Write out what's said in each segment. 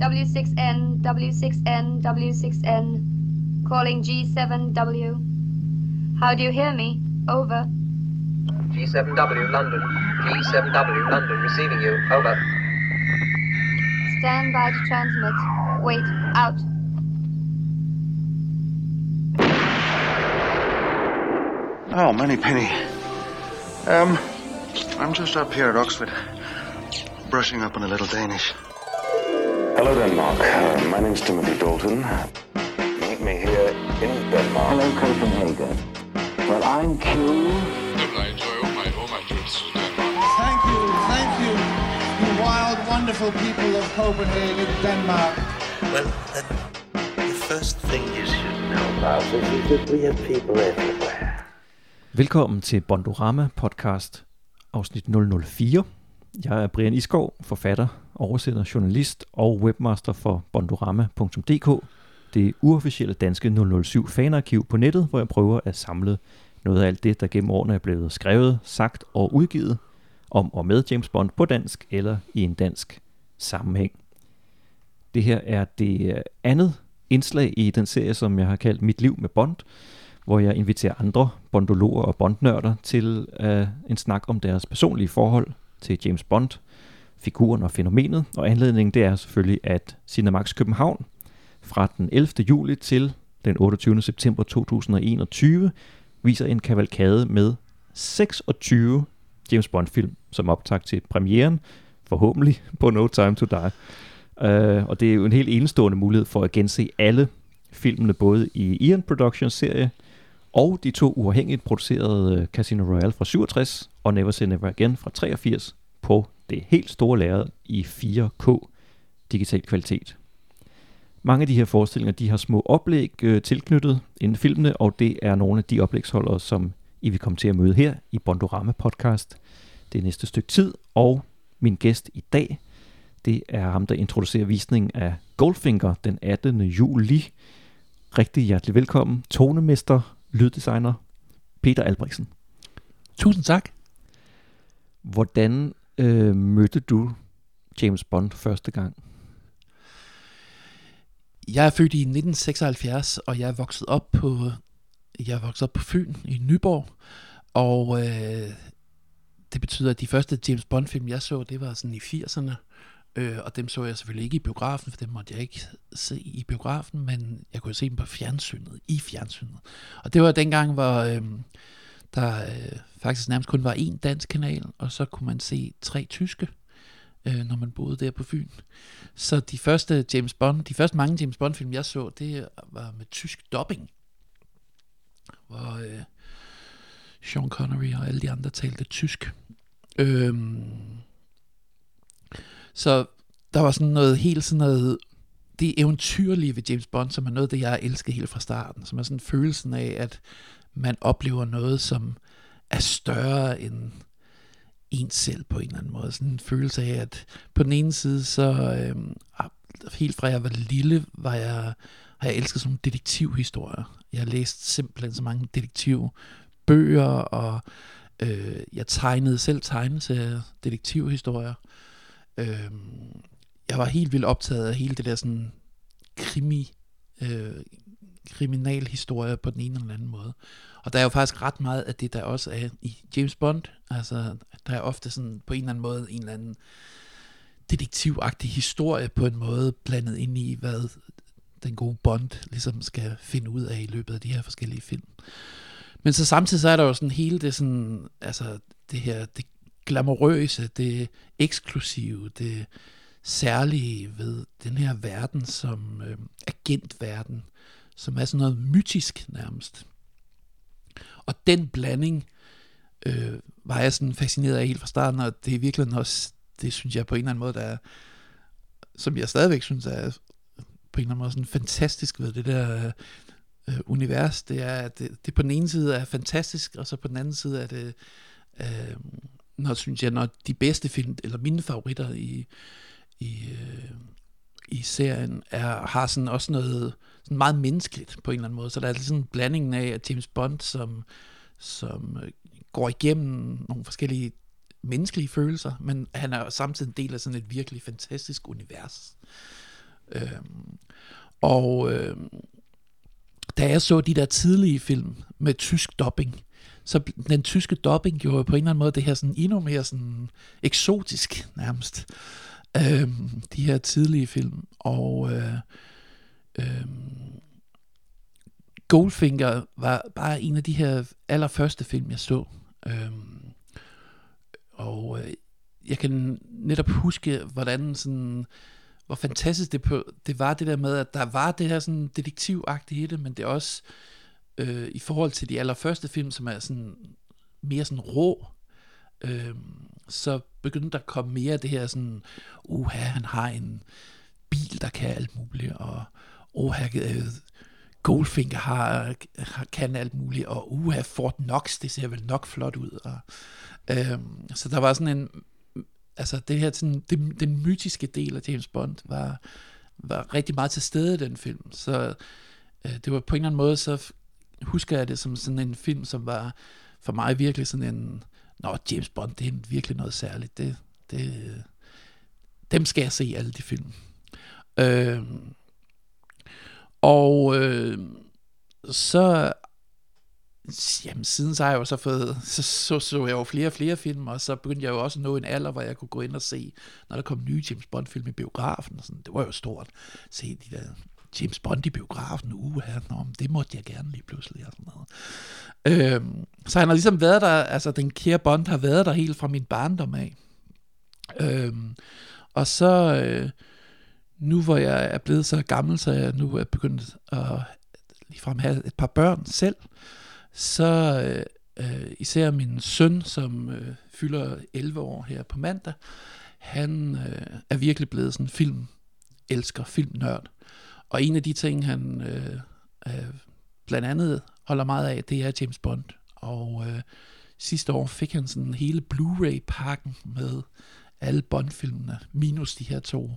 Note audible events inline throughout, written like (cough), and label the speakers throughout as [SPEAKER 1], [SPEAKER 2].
[SPEAKER 1] W6N, W6N, W6N. Calling G7W. How do you hear me? Over.
[SPEAKER 2] G7W London. G7W London receiving you. Over.
[SPEAKER 1] Stand by to transmit. Wait, out.
[SPEAKER 3] Oh, Money Penny. Um, I'm just up here at Oxford, brushing up on a little Danish.
[SPEAKER 4] Hello, Denmark. Uh, my name's Timothy Dalton. Meet me here in Denmark.
[SPEAKER 5] Hello, Copenhagen. Well, I'm Q.
[SPEAKER 6] Thank you, thank you, you wild, wonderful people of Copenhagen, Denmark.
[SPEAKER 7] Well, then, the first thing you should know about is that we have people everywhere.
[SPEAKER 8] Velkommen til Bondorama podcast afsnit 004. Jeg er Brian Iskov, forfatter, oversætter, journalist og webmaster for bondorama.dk. Det uofficielle danske 007 fanarkiv på nettet, hvor jeg prøver at samle noget af alt det, der gennem årene er blevet skrevet, sagt og udgivet om og med James Bond på dansk eller i en dansk sammenhæng. Det her er det øh, andet indslag i den serie, som jeg har kaldt Mit liv med Bond, hvor jeg inviterer andre bondologer og bondnørder til uh, en snak om deres personlige forhold til James Bond, figuren og fænomenet. Og anledningen det er selvfølgelig, at Cinemax København fra den 11. juli til den 28. september 2021 viser en kavalkade med 26 James Bond-film som optag til premieren, forhåbentlig på No Time to Die. Uh, og det er jo en helt enestående mulighed for at gense alle filmene både i Ian Productions serie og de to uafhængigt producerede øh, Casino Royale fra 67 og Never Say Never Again fra 83 på det helt store lærred i 4K digital kvalitet. Mange af de her forestillinger de har små oplæg øh, tilknyttet inden filmene, og det er nogle af de oplægsholdere, som I vil komme til at møde her i Bondorama podcast det næste stykke tid. Og min gæst i dag, det er ham, der introducerer visningen af Goldfinger den 18. juli. Rigtig hjertelig velkommen, tonemester, lyddesigner Peter Albrechtsen.
[SPEAKER 9] Tusind tak.
[SPEAKER 8] Hvordan øh, mødte du James Bond første gang?
[SPEAKER 9] Jeg er født i 1976, og jeg er vokset op på jeg er vokset op på Fyn i Nyborg, og øh, det betyder, at de første James Bond film, jeg så, det var sådan i 80'erne, øh, og dem så jeg selvfølgelig ikke i biografen, for dem måtte jeg ikke se i biografen, men jeg kunne se dem på fjernsynet, i fjernsynet. Og det var dengang, hvor øh, der øh, faktisk nærmest kun var én dansk kanal, og så kunne man se tre tyske, øh, når man boede der på Fyn. Så de første James Bond, de første mange James Bond film, jeg så, det var med tysk dubbing, hvor øh, Sean Connery og alle de andre talte tysk. Øhm, så der var sådan noget helt sådan noget, det eventyrlige ved James Bond, som er noget af det, jeg elskede helt fra starten, som er sådan følelsen af, at man oplever noget, som er større end en selv på en eller anden måde. Sådan en følelse af, at på den ene side, så øh, helt fra jeg var lille, var jeg, har jeg elsket sådan nogle detektivhistorier. Jeg har læst simpelthen så mange detektivbøger, og øh, jeg tegnede selv tegneserier, detektivhistorier. Øh, jeg var helt vildt optaget af hele det der sådan krimi, øh, kriminalhistorie på den ene eller anden måde. Og der er jo faktisk ret meget af det, der også er i James Bond. Altså, der er ofte sådan på en eller anden måde en eller anden detektivagtig historie på en måde blandet ind i, hvad den gode Bond ligesom skal finde ud af i løbet af de her forskellige film. Men så samtidig så er der jo sådan hele det sådan, altså det her, det glamourøse, det eksklusive, det særlige ved den her verden som øh, agentverden, som er sådan noget mytisk nærmest. Og den blanding øh, var jeg sådan fascineret af helt fra starten, og det er virkelig også, det synes jeg på en eller anden måde, der er, som jeg stadigvæk synes er på en eller anden måde sådan fantastisk ved det der øh, univers, det er, at det, det på den ene side er fantastisk, og så på den anden side er det, øh, når synes jeg, når de bedste film, eller mine favoritter i, i, øh, i serien, er, har sådan også noget øh, meget menneskeligt på en eller anden måde. Så der er sådan en blanding af at James Bond, som, som øh, går igennem nogle forskellige menneskelige følelser, men han er samtidig en del af sådan et virkelig fantastisk univers. Øhm, og øhm, da jeg så de der tidlige film med tysk dubbing, så den tyske dubbing gjorde på en eller anden måde det her sådan endnu mere sådan eksotisk nærmest. Øhm, de her tidlige film. Og øh, øh, Goldfinger var bare en af de her allerførste film, jeg så. Øhm, og øh, jeg kan netop huske, hvordan sådan, hvor fantastisk det, på, det var det der med, at der var det her sådan detektivagtige i det, men det er også øh, i forhold til de allerførste film, som er sådan mere sådan rå, øh, så begyndte der at komme mere af det her sådan, uha, han har en bil, der kan alt muligt, og oh, Goldfinger har, har, kan alt muligt, og uha, Fort Knox, det ser vel nok flot ud. Og, øhm, så der var sådan en, altså det her, sådan, det, den mytiske del af James Bond var, var rigtig meget til stede i den film. Så øh, det var på en eller anden måde, så husker jeg det som sådan en film, som var for mig virkelig sådan en, nå, James Bond, det er virkelig noget særligt. Det, det, øh, dem skal jeg se, alle de film. Øh, og øh, så Jamen, siden så har jeg jo så fået, så, så, så jeg jo flere og flere film, og så begyndte jeg jo også at nå en alder, hvor jeg kunne gå ind og se, når der kom nye James Bond-film i biografen, og sådan, det var jo stort. Se de der James Bond i biografen, uha, nå, det måtte jeg gerne lige pludselig, og sådan noget. Øhm, så han har ligesom været der, altså den kære Bond har været der helt fra min barndom af. Øhm, og så, øh, nu hvor jeg er blevet så gammel, så jeg nu er begyndt at ligefrem have et par børn selv, så øh, øh især min søn, som øh, fylder 11 år her på mandag, han øh, er virkelig blevet sådan film elsker, filmnørd. Og en af de ting, han øh, øh, blandt andet holder meget af, det er James Bond. Og øh, sidste år fik han sådan hele Blu-ray-pakken med alle Bond-filmene, minus de her to øh,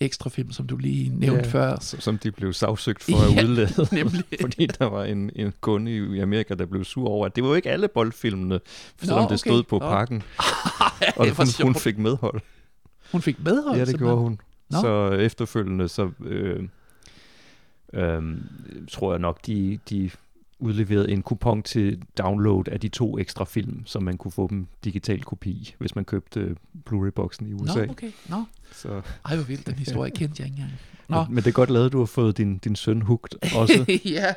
[SPEAKER 9] ekstra film, som du lige nævnte ja, før.
[SPEAKER 8] Som de blev sagsøgt for (laughs) at
[SPEAKER 9] Ja,
[SPEAKER 8] udlade. (laughs)
[SPEAKER 9] nemlig. (laughs)
[SPEAKER 8] fordi der var en, en kunde i Amerika, der blev sur over, at det var jo ikke alle boldfilmene, selvom
[SPEAKER 9] okay.
[SPEAKER 8] det stod på
[SPEAKER 9] Nå.
[SPEAKER 8] pakken.
[SPEAKER 9] Ej,
[SPEAKER 8] Og hun, hun fik medhold.
[SPEAKER 9] Hun fik medhold?
[SPEAKER 8] Ja, det
[SPEAKER 9] simpelthen?
[SPEAKER 8] gjorde hun.
[SPEAKER 9] Nå.
[SPEAKER 8] Så efterfølgende, så øh, øh, tror jeg nok, de, de udleverede en kupon til download af de to ekstra film, så man kunne få dem digital kopi, hvis man købte øh, Blu-ray-boksen i USA.
[SPEAKER 9] Nå, okay. Nå.
[SPEAKER 8] Så,
[SPEAKER 9] Ej, hvor vildt, den historie kendte jeg ikke engang. (laughs) Nå.
[SPEAKER 8] men, men det er godt lavet, at du har fået din, din søn hugt også. (laughs)
[SPEAKER 9] ja,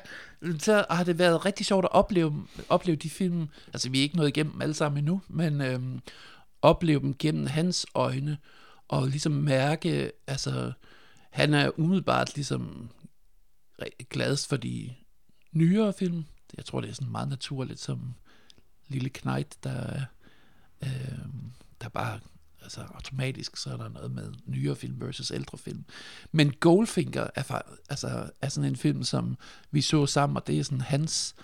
[SPEAKER 9] så har det været rigtig sjovt at opleve, opleve de film. Altså, vi er ikke nået igennem alle sammen endnu, men øhm, opleve dem gennem hans øjne, og ligesom mærke, altså, han er umiddelbart ligesom gladest for de nyere film. Jeg tror, det er sådan meget naturligt som lille Knight, der, øh, der bare altså automatisk, så er der noget med nyere film versus ældre film. Men Goldfinger er, fa- altså, er sådan en film, som vi så sammen, og det er sådan hans,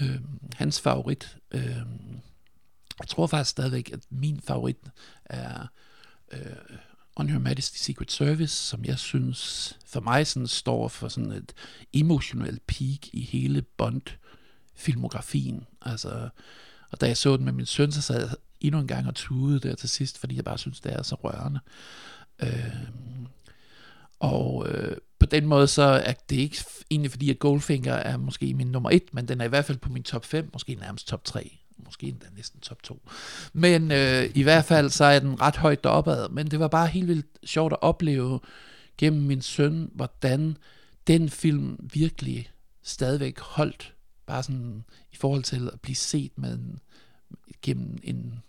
[SPEAKER 9] øh, hans favorit. Øh, jeg tror faktisk stadigvæk, at min favorit er øh, On Her Majesty Secret Service, som jeg synes for mig sådan står for sådan et emotionelt peak i hele Bond-filmografien. Altså, og da jeg så den med min søn, så sad jeg endnu en gang og tudede der til sidst, fordi jeg bare synes, det er så rørende. Øh, og øh, på den måde så er det ikke egentlig fordi, at Goldfinger er måske min nummer et, men den er i hvert fald på min top 5, måske nærmest top 3, måske endda næsten top 2. Men øh, i hvert fald så er den ret højt deropad. men det var bare helt vildt sjovt at opleve gennem min søn, hvordan den film virkelig stadigvæk holdt, bare sådan i forhold til at blive set med en, gennem en,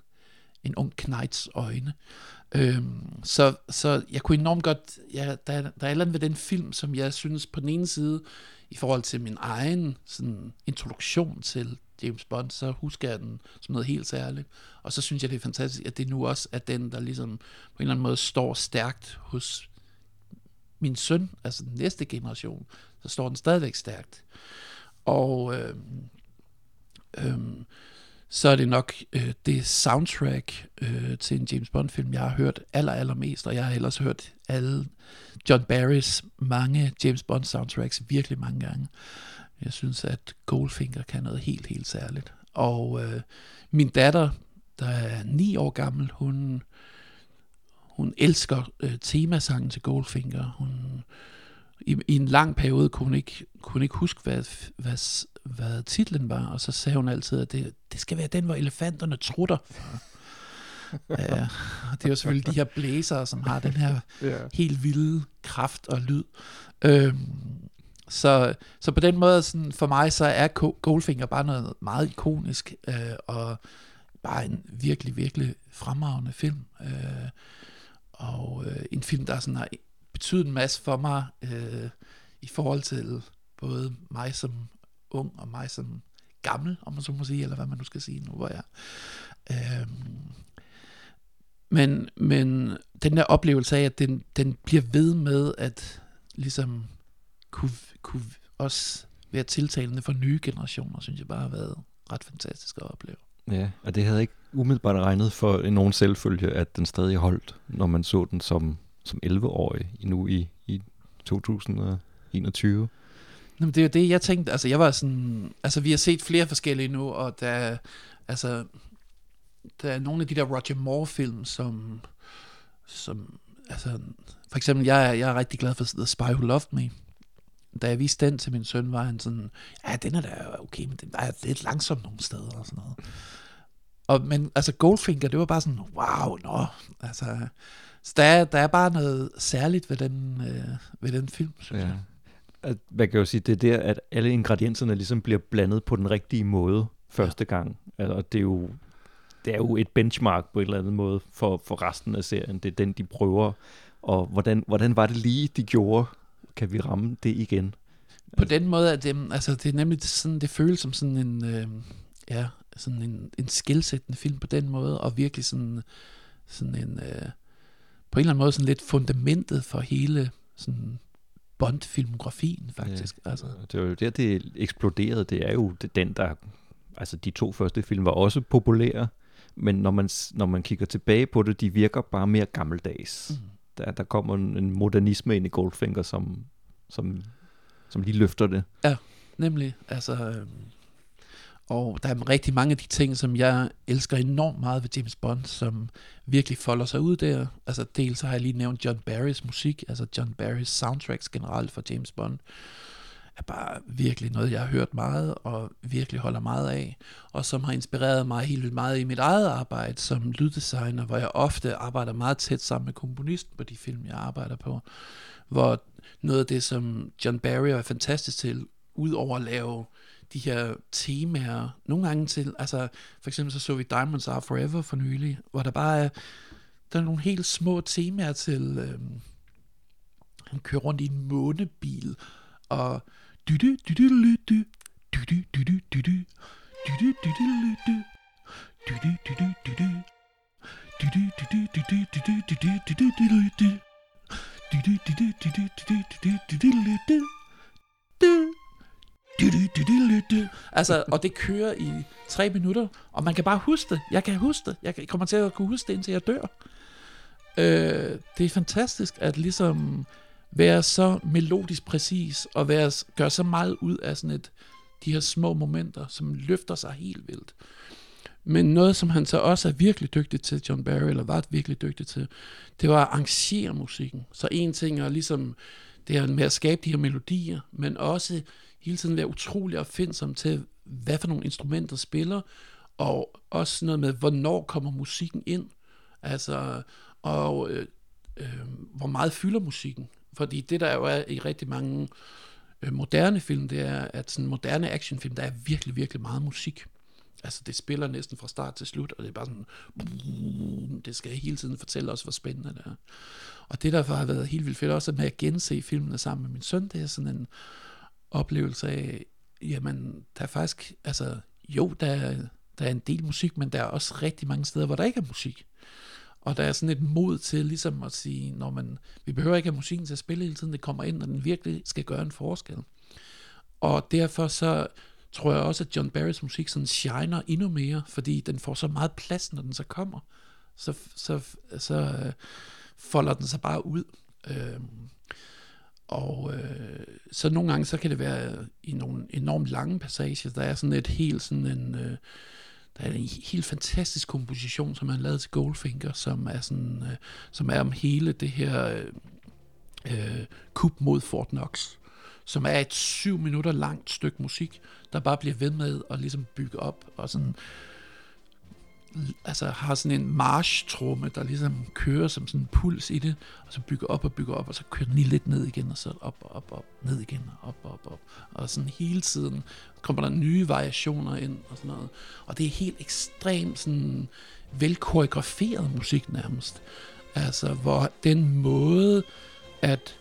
[SPEAKER 9] en ung knights øjne. Øhm, så, så jeg kunne enormt godt, ja, der, der er et eller andet ved den film, som jeg synes på den ene side, i forhold til min egen sådan, introduktion til James Bond, så husker jeg den som noget helt særligt. Og så synes jeg, det er fantastisk, at det nu også er den, der ligesom på en eller anden måde står stærkt hos min søn, altså den næste generation, så står den stadigvæk stærkt. Og øh, øh, så er det nok øh, det soundtrack øh, til en James Bond-film, jeg har hørt aller, allermest, og jeg har ellers hørt alle John Barrys mange James Bond-soundtracks virkelig mange gange. Jeg synes, at Goldfinger kan noget helt, helt særligt. Og øh, min datter, der er ni år gammel, hun, hun elsker øh, temasangen til Goldfinger. Hun, i, I en lang periode kunne hun ikke, kunne hun ikke huske, hvad, hvad hvad titlen var, og så sagde hun altid, at det, det skal være den, hvor elefanterne trutter. (laughs) ja, og det er jo selvfølgelig de her blæsere, som har den her (laughs)
[SPEAKER 8] yeah.
[SPEAKER 9] helt vilde kraft og lyd. Øhm, så, så på den måde, sådan, for mig, så er Goldfinger bare noget meget ikonisk, øh, og bare en virkelig, virkelig fremragende film. Øh, og øh, en film, der sådan har betydet en masse for mig øh, i forhold til både mig som ung, og mig sådan gammel, om man så må sige, eller hvad man nu skal sige nu, hvor jeg... Øh, men, men den der oplevelse af, at den, den bliver ved med at ligesom kunne, kunne også være tiltalende for nye generationer, synes jeg bare har været ret fantastisk at opleve.
[SPEAKER 8] Ja, og det havde ikke umiddelbart regnet for nogen selvfølge, at den stadig holdt, når man så den som, som 11-årig nu i, i 2021.
[SPEAKER 9] Nå, det er jo det, jeg tænkte. Altså, jeg var sådan, altså, vi har set flere forskellige nu, og der, altså, der er nogle af de der Roger Moore-film, som, som, altså, for eksempel, jeg, jeg er rigtig glad for The Spy Who Loved Me. Da jeg viste den til min søn, var han sådan, ja, den er da okay, men den er lidt langsom nogle steder og sådan noget. Og, men altså Goldfinger, det var bare sådan, wow, nå, no. altså, så der, der er bare noget særligt ved den, øh, ved den film, synes
[SPEAKER 8] ja.
[SPEAKER 9] jeg
[SPEAKER 8] at, man kan jo sige, det er der, at alle ingredienserne ligesom bliver blandet på den rigtige måde første gang. Altså, det er jo det er jo et benchmark på en eller anden måde for, for resten af serien. Det er den, de prøver. Og hvordan, hvordan var det lige, de gjorde? Kan vi ramme det igen?
[SPEAKER 9] På den måde er det, altså, det er nemlig sådan, det føles som sådan en, øh, ja, sådan en, en skilsættende film på den måde, og virkelig sådan, sådan en, øh, på en eller anden måde sådan lidt fundamentet for hele sådan Bond-filmografien, faktisk. Ja. Altså.
[SPEAKER 8] Det var jo der, det eksploderede. Det er jo den, der... Altså, de to første film var også populære, men når man, når man kigger tilbage på det, de virker bare mere gammeldags. Mm. Der, der kommer en, en modernisme ind i Goldfinger, som, som, som lige løfter det.
[SPEAKER 9] Ja, nemlig. Altså... Øh og der er rigtig mange af de ting, som jeg elsker enormt meget ved James Bond, som virkelig folder sig ud der. Altså dels så har jeg lige nævnt John Barrys musik, altså John Barrys soundtracks generelt for James Bond, er bare virkelig noget, jeg har hørt meget og virkelig holder meget af, og som har inspireret mig helt vildt meget i mit eget arbejde som lyddesigner, hvor jeg ofte arbejder meget tæt sammen med komponisten på de film, jeg arbejder på, hvor noget af det, som John Barry er fantastisk til, udover at lave de her temaer nogle gange til, altså for eksempel så så vi Diamonds Are Forever for nylig, hvor der bare er, der er nogle helt små temaer til, øh, han kører rundt i en månebil, og dytte, dytte, lytte, dytte, dytte, dytte, dytte, dytte, lytte, dytte, dytte, dytte, dytte, dytte, dytte, dytte, dytte, dytte, dytte, lytte, dytte, dytte, dytte, dytte, dytte, lytte, dytte, du, du, du. Altså, og det kører i tre minutter, og man kan bare huske det. Jeg kan huske det. Jeg kommer til at kunne huske det, indtil jeg dør. Øh, det er fantastisk at ligesom være så melodisk præcis, og være, gøre så meget ud af sådan et, de her små momenter, som løfter sig helt vildt. Men noget, som han så også er virkelig dygtig til, John Barry, eller var virkelig dygtig til, det var at arrangere musikken. Så en ting er ligesom det her med at skabe de her melodier, men også hele tiden være utrolig opfindsom til, hvad for nogle instrumenter spiller, og også noget med, hvornår kommer musikken ind, altså, og øh, øh, hvor meget fylder musikken. Fordi det, der jo er i rigtig mange øh, moderne film, det er, at sådan moderne actionfilm, der er virkelig, virkelig meget musik. Altså, det spiller næsten fra start til slut, og det er bare sådan, det skal hele tiden fortælle os, hvor spændende det er. Og det, der har været helt vildt fedt, også med at gense filmene sammen med min søn, det er sådan en oplevelse af, jamen, der er faktisk, altså, jo, der er, der er en del musik, men der er også rigtig mange steder, hvor der ikke er musik. Og der er sådan et mod til ligesom at sige, når man, vi behøver ikke have musikken til at spille hele tiden, det kommer ind, når den virkelig skal gøre en forskel. Og derfor så tror jeg også, at John Barrys musik sådan shiner endnu mere, fordi den får så meget plads, når den så kommer. Så, så, så øh, folder den sig bare ud. Øh, og øh, så nogle gange, så kan det være i nogle enormt lange passager, der er sådan et helt sådan en, øh, der er en helt fantastisk komposition, som han lavet til Goldfinger, som er sådan, øh, som er om hele det her øh, øh, kup mod Fort Knox, som er et syv minutter langt stykke musik, der bare bliver ved med at ligesom bygge op og sådan altså har sådan en marchtrumme, der ligesom kører som sådan en puls i det, og så bygger op og bygger op, og så kører den lige lidt ned igen, og så op og op, op, ned igen, og op og op, op. Og sådan hele tiden kommer der nye variationer ind og sådan noget. Og det er helt ekstremt sådan velkoreograferet musik nærmest. Altså, hvor den måde, at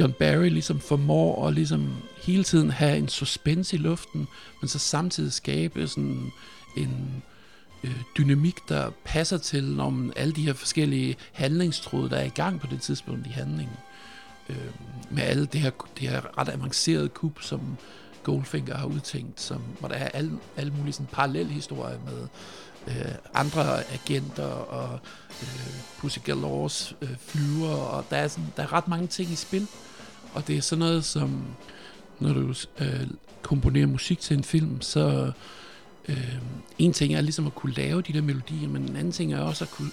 [SPEAKER 9] John Barry ligesom formår at ligesom hele tiden have en suspense i luften, men så samtidig skabe sådan en Øh, dynamik, der passer til når man, alle de her forskellige handlingstråde, der er i gang på det tidspunkt i handlingen. Øh, med alle det her, det her ret avancerede kub, som Goldfinger har udtænkt, som, hvor der er alle, alle mulige sådan parallelhistorier med øh, andre agenter og øh, Pussy Galores øh, flyver, og der er, sådan, der er ret mange ting i spil. Og det er sådan noget som, når du øh, komponerer musik til en film, så øh, Øh, en ting er ligesom at kunne lave de der melodier, men en anden ting er også at kunne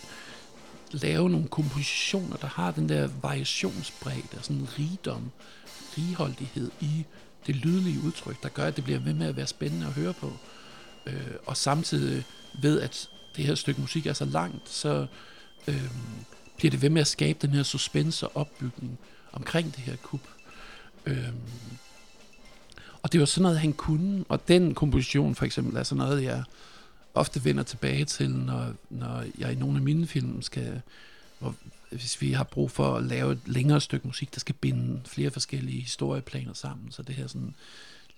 [SPEAKER 9] lave nogle kompositioner, der har den der variationsbredde og sådan en rigdom, righoldighed i det lydlige udtryk, der gør, at det bliver ved med at være spændende at høre på. Øh, og samtidig ved, at det her stykke musik er så langt, så øh, bliver det ved med at skabe den her suspense og opbygning omkring det her kub. Øh, og det var sådan noget, han kunne, og den komposition for eksempel er sådan noget, jeg ofte vender tilbage til, når, når jeg i nogle af mine film skal, hvor, hvis vi har brug for at lave et længere stykke musik, der skal binde flere forskellige historieplaner sammen. Så det her sådan,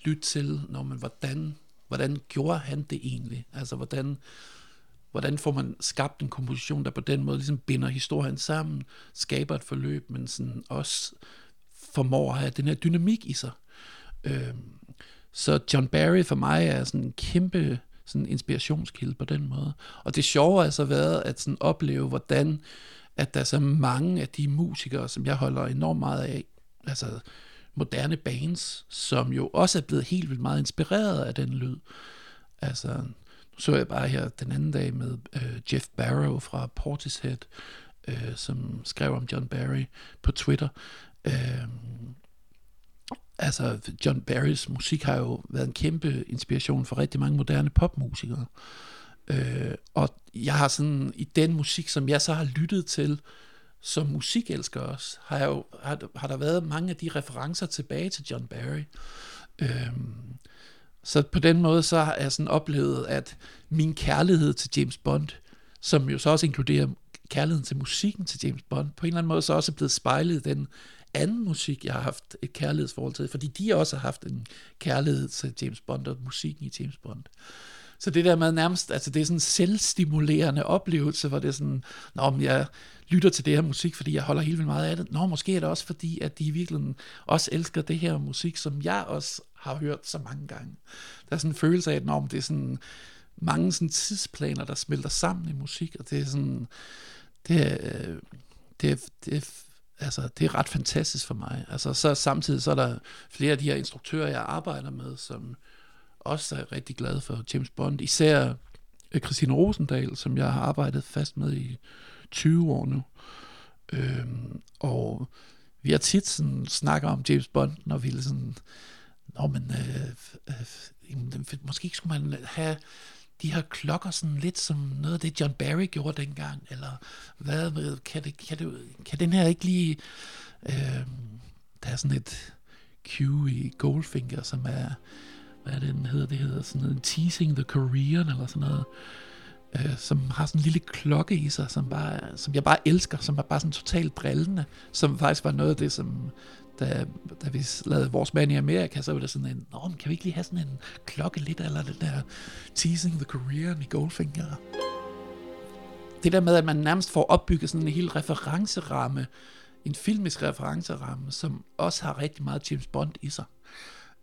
[SPEAKER 9] lyt til, når man, hvordan, hvordan gjorde han det egentlig? Altså, hvordan, hvordan får man skabt en komposition, der på den måde ligesom binder historien sammen, skaber et forløb, men sådan også formår at have den her dynamik i sig. Øh, så John Barry for mig er sådan en kæmpe sådan inspirationskilde på den måde. Og det sjove har altså været at sådan opleve, hvordan at der er så mange af de musikere, som jeg holder enormt meget af, altså moderne bands, som jo også er blevet helt vildt meget inspireret af den lyd. Altså, nu så jeg bare her den anden dag med øh, Jeff Barrow fra Portishead, øh, som skrev om John Barry på Twitter. Øh, altså, John Barrys musik har jo været en kæmpe inspiration for rigtig mange moderne popmusikere. Øh, og jeg har sådan, i den musik, som jeg så har lyttet til, som musikelsker også, har, jeg jo, har, har der været mange af de referencer tilbage til John Barry. Øh, så på den måde, så har jeg sådan oplevet, at min kærlighed til James Bond, som jo så også inkluderer kærligheden til musikken til James Bond, på en eller anden måde så også er blevet spejlet i den anden musik, jeg har haft et kærlighedsforhold til, fordi de også har haft en kærlighed til James Bond og musikken i James Bond. Så det der med nærmest, altså det er sådan en selvstimulerende oplevelse, hvor det er sådan, nå, men jeg lytter til det her musik, fordi jeg holder helt vildt meget af det. Nå, måske er det også fordi, at de virkelig også elsker det her musik, som jeg også har hørt så mange gange. Der er sådan en følelse af, at nå, det er sådan mange sådan tidsplaner, der smelter sammen i musik, og det er sådan, det er, øh, det er, det er altså, det er ret fantastisk for mig. Altså, så samtidig så er der flere af de her instruktører, jeg arbejder med, som også er rigtig glade for James Bond. Især øh, Christine Rosendal, som jeg har arbejdet fast med i 20 år nu. Øhm, og vi har tit sådan, snakker om James Bond, når vi sådan, Nå, men øh, øh, måske skulle man have de her klokker sådan lidt som noget af det, John Barry gjorde dengang, eller hvad, kan, det, kan, det, kan den her ikke lige, øh, der er sådan et cue i Goldfinger, som er, hvad er det, den hedder, det hedder sådan noget, Teasing the Korean, eller sådan noget, øh, som har sådan en lille klokke i sig, som, bare, som jeg bare elsker, som er bare sådan totalt drillende, som faktisk var noget af det, som da, da vi lavede vores mand i Amerika, så var der sådan en, Nå, men kan vi ikke lige have sådan en klokke lidt, eller den der Teasing the Korean i Goldfinger? Det der med, at man nærmest får opbygget sådan en hel referenceramme, en filmisk referenceramme, som også har rigtig meget James Bond i sig,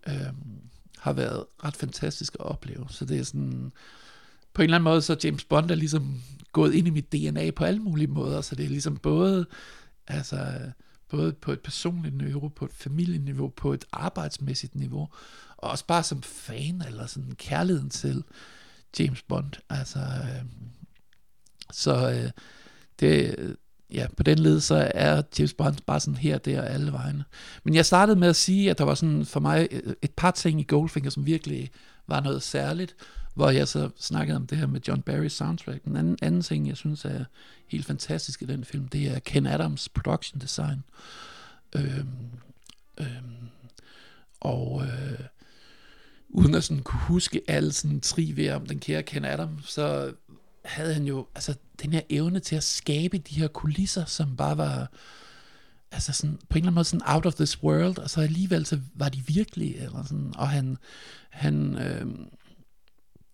[SPEAKER 9] øhm, har været ret fantastisk at opleve. Så det er sådan, på en eller anden måde, så James Bond er ligesom gået ind i mit DNA på alle mulige måder, så det er ligesom både, altså, både på et personligt niveau, på et familieniveau, på et arbejdsmæssigt niveau, og også bare som fan, eller sådan kærligheden til James Bond. Altså, øh, så øh, det, ja, på den led, så er James Bond bare sådan her, der og alle vegne. Men jeg startede med at sige, at der var sådan for mig et par ting i Goldfinger, som virkelig var noget særligt, hvor jeg så snakkede om det her med John Barrys soundtrack. Den anden, anden ting, jeg synes er helt fantastisk i den film, det er Ken Adams production design. Øhm, øhm, og øh, uden at sådan kunne huske alle sådan trivia om den kære Ken Adams, så havde han jo altså den her evne til at skabe de her kulisser, som bare var altså sådan, på en eller anden måde sådan out of this world, og så alligevel så var de virkelige, eller sådan, og han, han øh,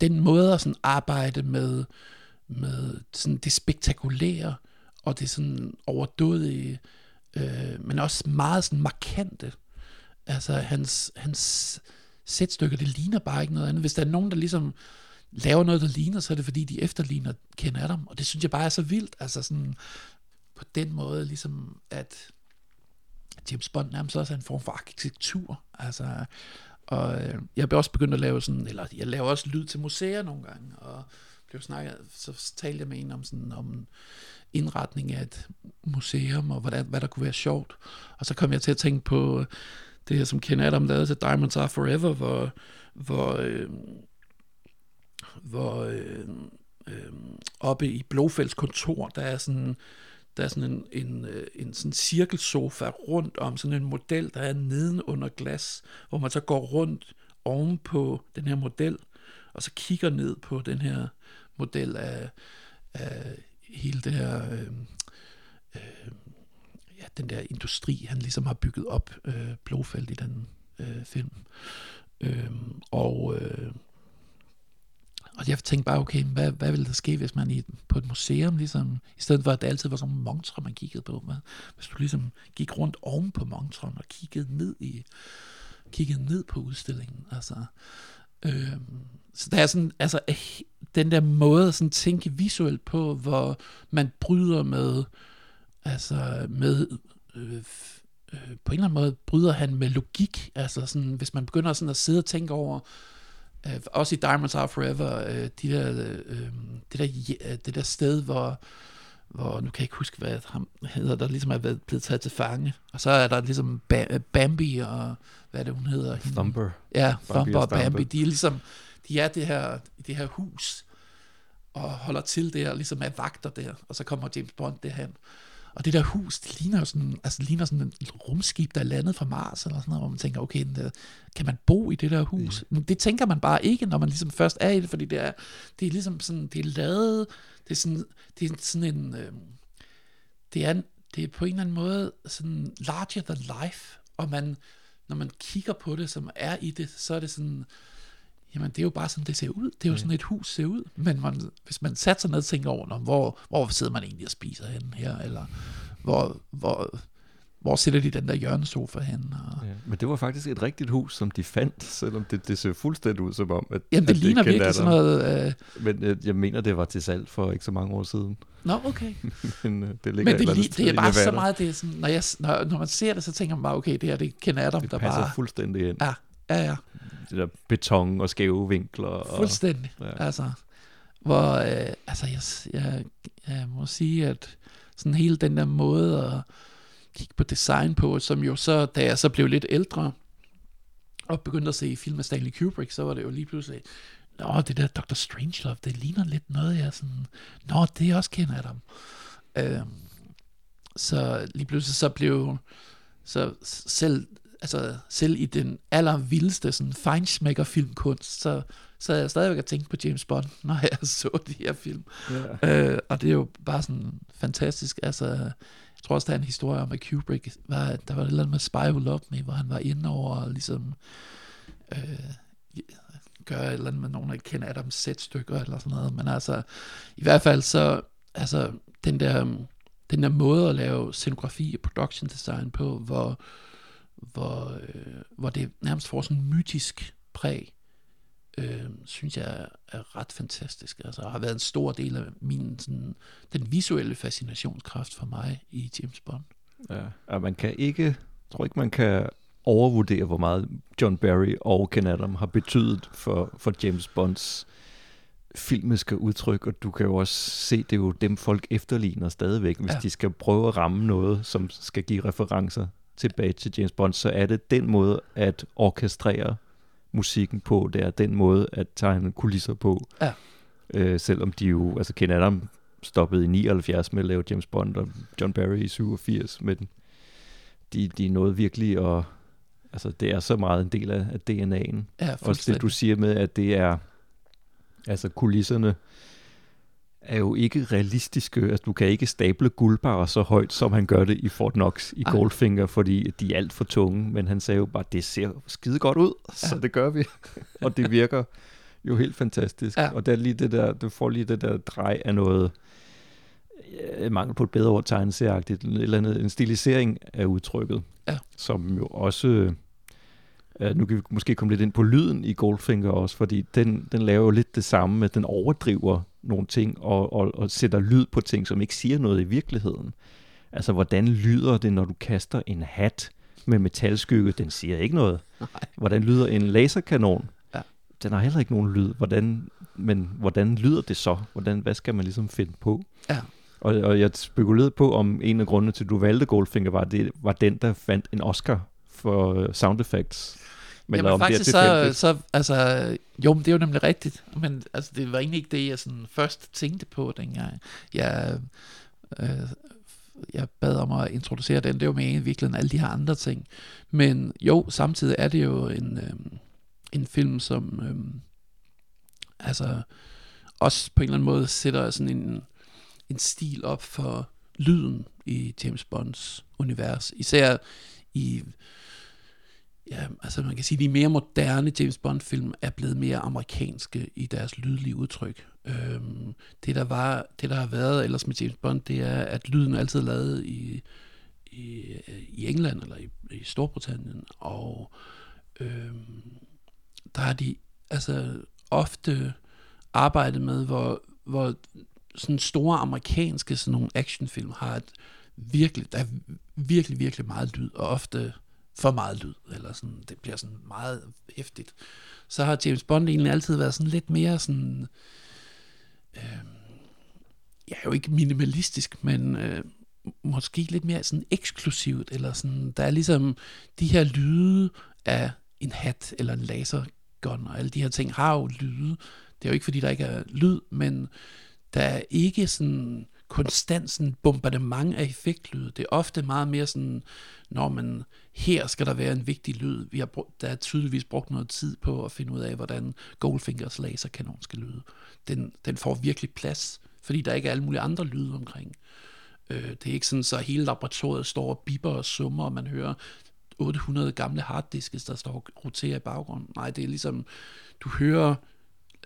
[SPEAKER 9] den måde at sådan arbejde med, med sådan det spektakulære, og det sådan overdådige, øh, men også meget sådan markante. Altså hans, hans sætstykker, det ligner bare ikke noget andet. Hvis der er nogen, der ligesom laver noget, der ligner, så er det fordi, de efterligner Ken Adam, og det synes jeg bare er så vildt, altså sådan på den måde, ligesom at James Bond nærmest også er en form for arkitektur, altså, og øh, jeg blev også begyndt at lave sådan, eller jeg laver også lyd til museer nogle gange, og blev snakket, så talte jeg med en om sådan, om indretning af et museum, og hvad, hvad der kunne være sjovt, og så kom jeg til at tænke på det her, som Ken Adam lavede til Diamonds Are Forever, hvor, hvor øh, hvor øh, øh, oppe i Blåfælds kontor, der er sådan, der er sådan en, en, øh, en sådan cirkelsofa rundt om sådan en model, der er neden under glas, hvor man så går rundt oven på den her model, og så kigger ned på den her model af, af hele det her, øh, øh, ja, den der industri, han ligesom har bygget op, øh, Blåfeld i den øh, film. Øh, og øh, og jeg tænkte bare, okay, hvad, hvad ville der ske, hvis man i, på et museum, ligesom, i stedet for at det altid var sådan nogle man kiggede på, hvad, hvis du ligesom gik rundt oven på montren og kiggede ned i, kiggede ned på udstillingen, altså, øh, så der er sådan, altså, eh, den der måde at sådan tænke visuelt på, hvor man bryder med, altså, med, øh, øh, på en eller anden måde bryder han med logik, altså sådan, hvis man begynder sådan at sidde og tænke over, øh, også i Diamonds Are Forever, øh, de der, øh, det, der, øh, det der sted, hvor, hvor, nu kan jeg ikke huske, hvad han hedder, der ligesom er blevet taget til fange. Og så er der ligesom ba- Bambi og, hvad er det, hun hedder?
[SPEAKER 8] Thumper.
[SPEAKER 9] Ja, Thumper og Bambi. De er ligesom, de er det her, det her hus, og holder til der, ligesom er vagter der, og så kommer James Bond derhen. Og det der hus, det ligner jo sådan, altså det ligner sådan et rumskib, der er landet fra Mars, eller sådan noget, hvor man tænker, okay, kan man bo i det der hus? Mm. Det tænker man bare ikke, når man ligesom først er i det, fordi det er, det er ligesom sådan, det er lavet, det er sådan, det er sådan en, øh, det er, det er på en eller anden måde sådan larger than life, og man, når man kigger på det, som er i det, så er det sådan, jamen det er jo bare sådan, det ser ud. Det er jo sådan et hus ser ud. Men man, hvis man satte sig ned og tænker over, hvor, hvor sidder man egentlig og spiser hen her, eller hvor, hvor, hvor sætter de den der hjørnesofa hen? Og...
[SPEAKER 8] Ja, men det var faktisk et rigtigt hus, som de fandt, selvom det, det ser fuldstændig ud som om, at
[SPEAKER 9] Jamen det
[SPEAKER 8] at
[SPEAKER 9] ligner
[SPEAKER 8] det
[SPEAKER 9] virkelig sådan noget... Øh...
[SPEAKER 8] Men øh, jeg mener, det var til salg for ikke så mange år siden.
[SPEAKER 9] Nå, okay. (laughs)
[SPEAKER 8] men øh, det ligger
[SPEAKER 9] Men det,
[SPEAKER 8] det,
[SPEAKER 9] det er bare så meget, det er sådan, når, jeg, når, når man ser det, så tænker man bare, okay, det her, det kender Adam,
[SPEAKER 8] det
[SPEAKER 9] der
[SPEAKER 8] passer
[SPEAKER 9] bare...
[SPEAKER 8] fuldstændig ind.
[SPEAKER 9] Ja, ja, ja.
[SPEAKER 8] Det der beton og skæve vinkler. Og,
[SPEAKER 9] Fuldstændig. Ja. Altså, hvor, øh, altså jeg, jeg, jeg må sige, at sådan hele den der måde at kigge på design på, som jo så, da jeg så blev lidt ældre, og begyndte at se film af Stanley Kubrick, så var det jo lige pludselig, Nå, det der Dr. Strangelove, det ligner lidt noget, jeg sådan, Nå, det er også kender Adam. Øhm, så lige pludselig så blev, så selv altså selv i den allervildeste sådan feinschmecker filmkunst, så, så er jeg stadigvæk at tænke på James Bond, (laughs) når jeg så de her film. Yeah. Øh, og det er jo bare sådan fantastisk. Altså, jeg tror også, der er en historie om, at Kubrick, var, der var et eller andet med Spy Who Loved Me, hvor han var inde over og ligesom øh, gøre et eller andet med nogle af Ken Adams sætstykker eller sådan noget. Men altså, i hvert fald så, altså, den der, den der måde at lave scenografi og production design på, hvor hvor, øh, hvor det nærmest får sådan en mytisk præg, øh, synes jeg er, ret fantastisk. Altså har været en stor del af min, sådan, den visuelle fascinationskraft for mig i James Bond.
[SPEAKER 8] Ja, og man kan ikke, tror ikke man kan overvurdere, hvor meget John Barry og Ken Adam har betydet for, for James Bonds filmiske udtryk, og du kan jo også se, det er jo dem, folk efterligner stadigvæk. Hvis
[SPEAKER 9] ja.
[SPEAKER 8] de skal prøve at ramme noget, som skal give referencer tilbage til James Bond, så er det den måde at orkestrere musikken på, det er den måde at tegne kulisser på.
[SPEAKER 9] Ja.
[SPEAKER 8] Øh, selvom de jo, altså Ken Adam stoppede i 79 med at lave James Bond, og John Barry i 87, men de, de nåede virkelig at, altså det er så meget en del af, af DNA'en.
[SPEAKER 9] Ja,
[SPEAKER 8] Også det, du siger med, at det er, altså kulisserne er jo ikke realistiske. Altså, du kan ikke stable guldbarer så højt, som han gør det i Fort Knox i
[SPEAKER 9] Ej.
[SPEAKER 8] Goldfinger, fordi de er alt for tunge. Men han sagde jo bare, det ser skide godt ud, så
[SPEAKER 9] Ja.
[SPEAKER 8] det gør vi. og det virker jo helt fantastisk.
[SPEAKER 9] Ja.
[SPEAKER 8] Og der er lige det der, du får lige det der drej af noget, mangel på et bedre ord, tegneserieagtigt, eller andet, en stilisering af udtrykket,
[SPEAKER 9] Ja.
[SPEAKER 8] som jo også, øh, nu kan vi måske komme lidt ind på lyden i Goldfinger også, fordi den, den laver jo lidt det samme, med at den overdriver nogle ting, og, og, og sætter lyd på ting, som ikke siger noget i virkeligheden. Altså, hvordan lyder det, når du kaster en hat med metalskygge? Den siger ikke noget.
[SPEAKER 9] Nej.
[SPEAKER 8] Hvordan lyder en laserkanon?
[SPEAKER 9] Ja.
[SPEAKER 8] Den har heller ikke nogen lyd. Hvordan, men hvordan lyder det så? Hvordan, hvad skal man ligesom finde på?
[SPEAKER 9] Ja.
[SPEAKER 8] Og, og jeg spekulerede på, om en af grundene til, at du valgte Goldfinger, var, det, var den, der fandt en Oscar for øh, sound effects.
[SPEAKER 9] Men Jamen
[SPEAKER 8] om det er
[SPEAKER 9] faktisk så, så, altså, jo, det er jo nemlig rigtigt, men altså, det var egentlig ikke det, jeg sådan først tænkte på, dengang jeg, øh, jeg bad om at introducere den. Det var med i virkeligheden alle de her andre ting. Men jo, samtidig er det jo en, øh, en film, som øh, altså også på en eller anden måde sætter sådan en, en stil op for lyden i James Bonds univers. Især i Ja, altså man kan sige, at de mere moderne James Bond-film er blevet mere amerikanske i deres lydlige udtryk. Øhm, det, der var, det, der har været ellers med James Bond, det er, at lyden altid lavet i, i, i England eller i, i Storbritannien, og øhm, der har de altså ofte arbejdet med, hvor, hvor sådan store amerikanske sådan nogle actionfilm har et virkelig, der er virkelig, virkelig meget lyd, og ofte for meget lyd, eller sådan, det bliver sådan meget hæftigt. Så har James Bond egentlig altid været sådan lidt mere sådan, øh, ja, jo ikke minimalistisk, men øh, måske lidt mere sådan eksklusivt, eller sådan, der er ligesom de her lyde af en hat, eller en lasergun, og alle de her ting har jo lyde. Det er jo ikke, fordi der ikke er lyd, men der er ikke sådan konstant sådan bombardement af effektlyde. Det er ofte meget mere sådan, når man, her skal der være en vigtig lyd. Vi har brugt, der er tydeligvis brugt noget tid på at finde ud af, hvordan Goldfingers laserkanon skal lyde. Den, den får virkelig plads, fordi der ikke er alle mulige andre lyde omkring. Øh, det er ikke sådan, så hele laboratoriet står og bipper og summer, og man hører 800 gamle harddiskes, der står og roterer i baggrunden. Nej, det er ligesom, du hører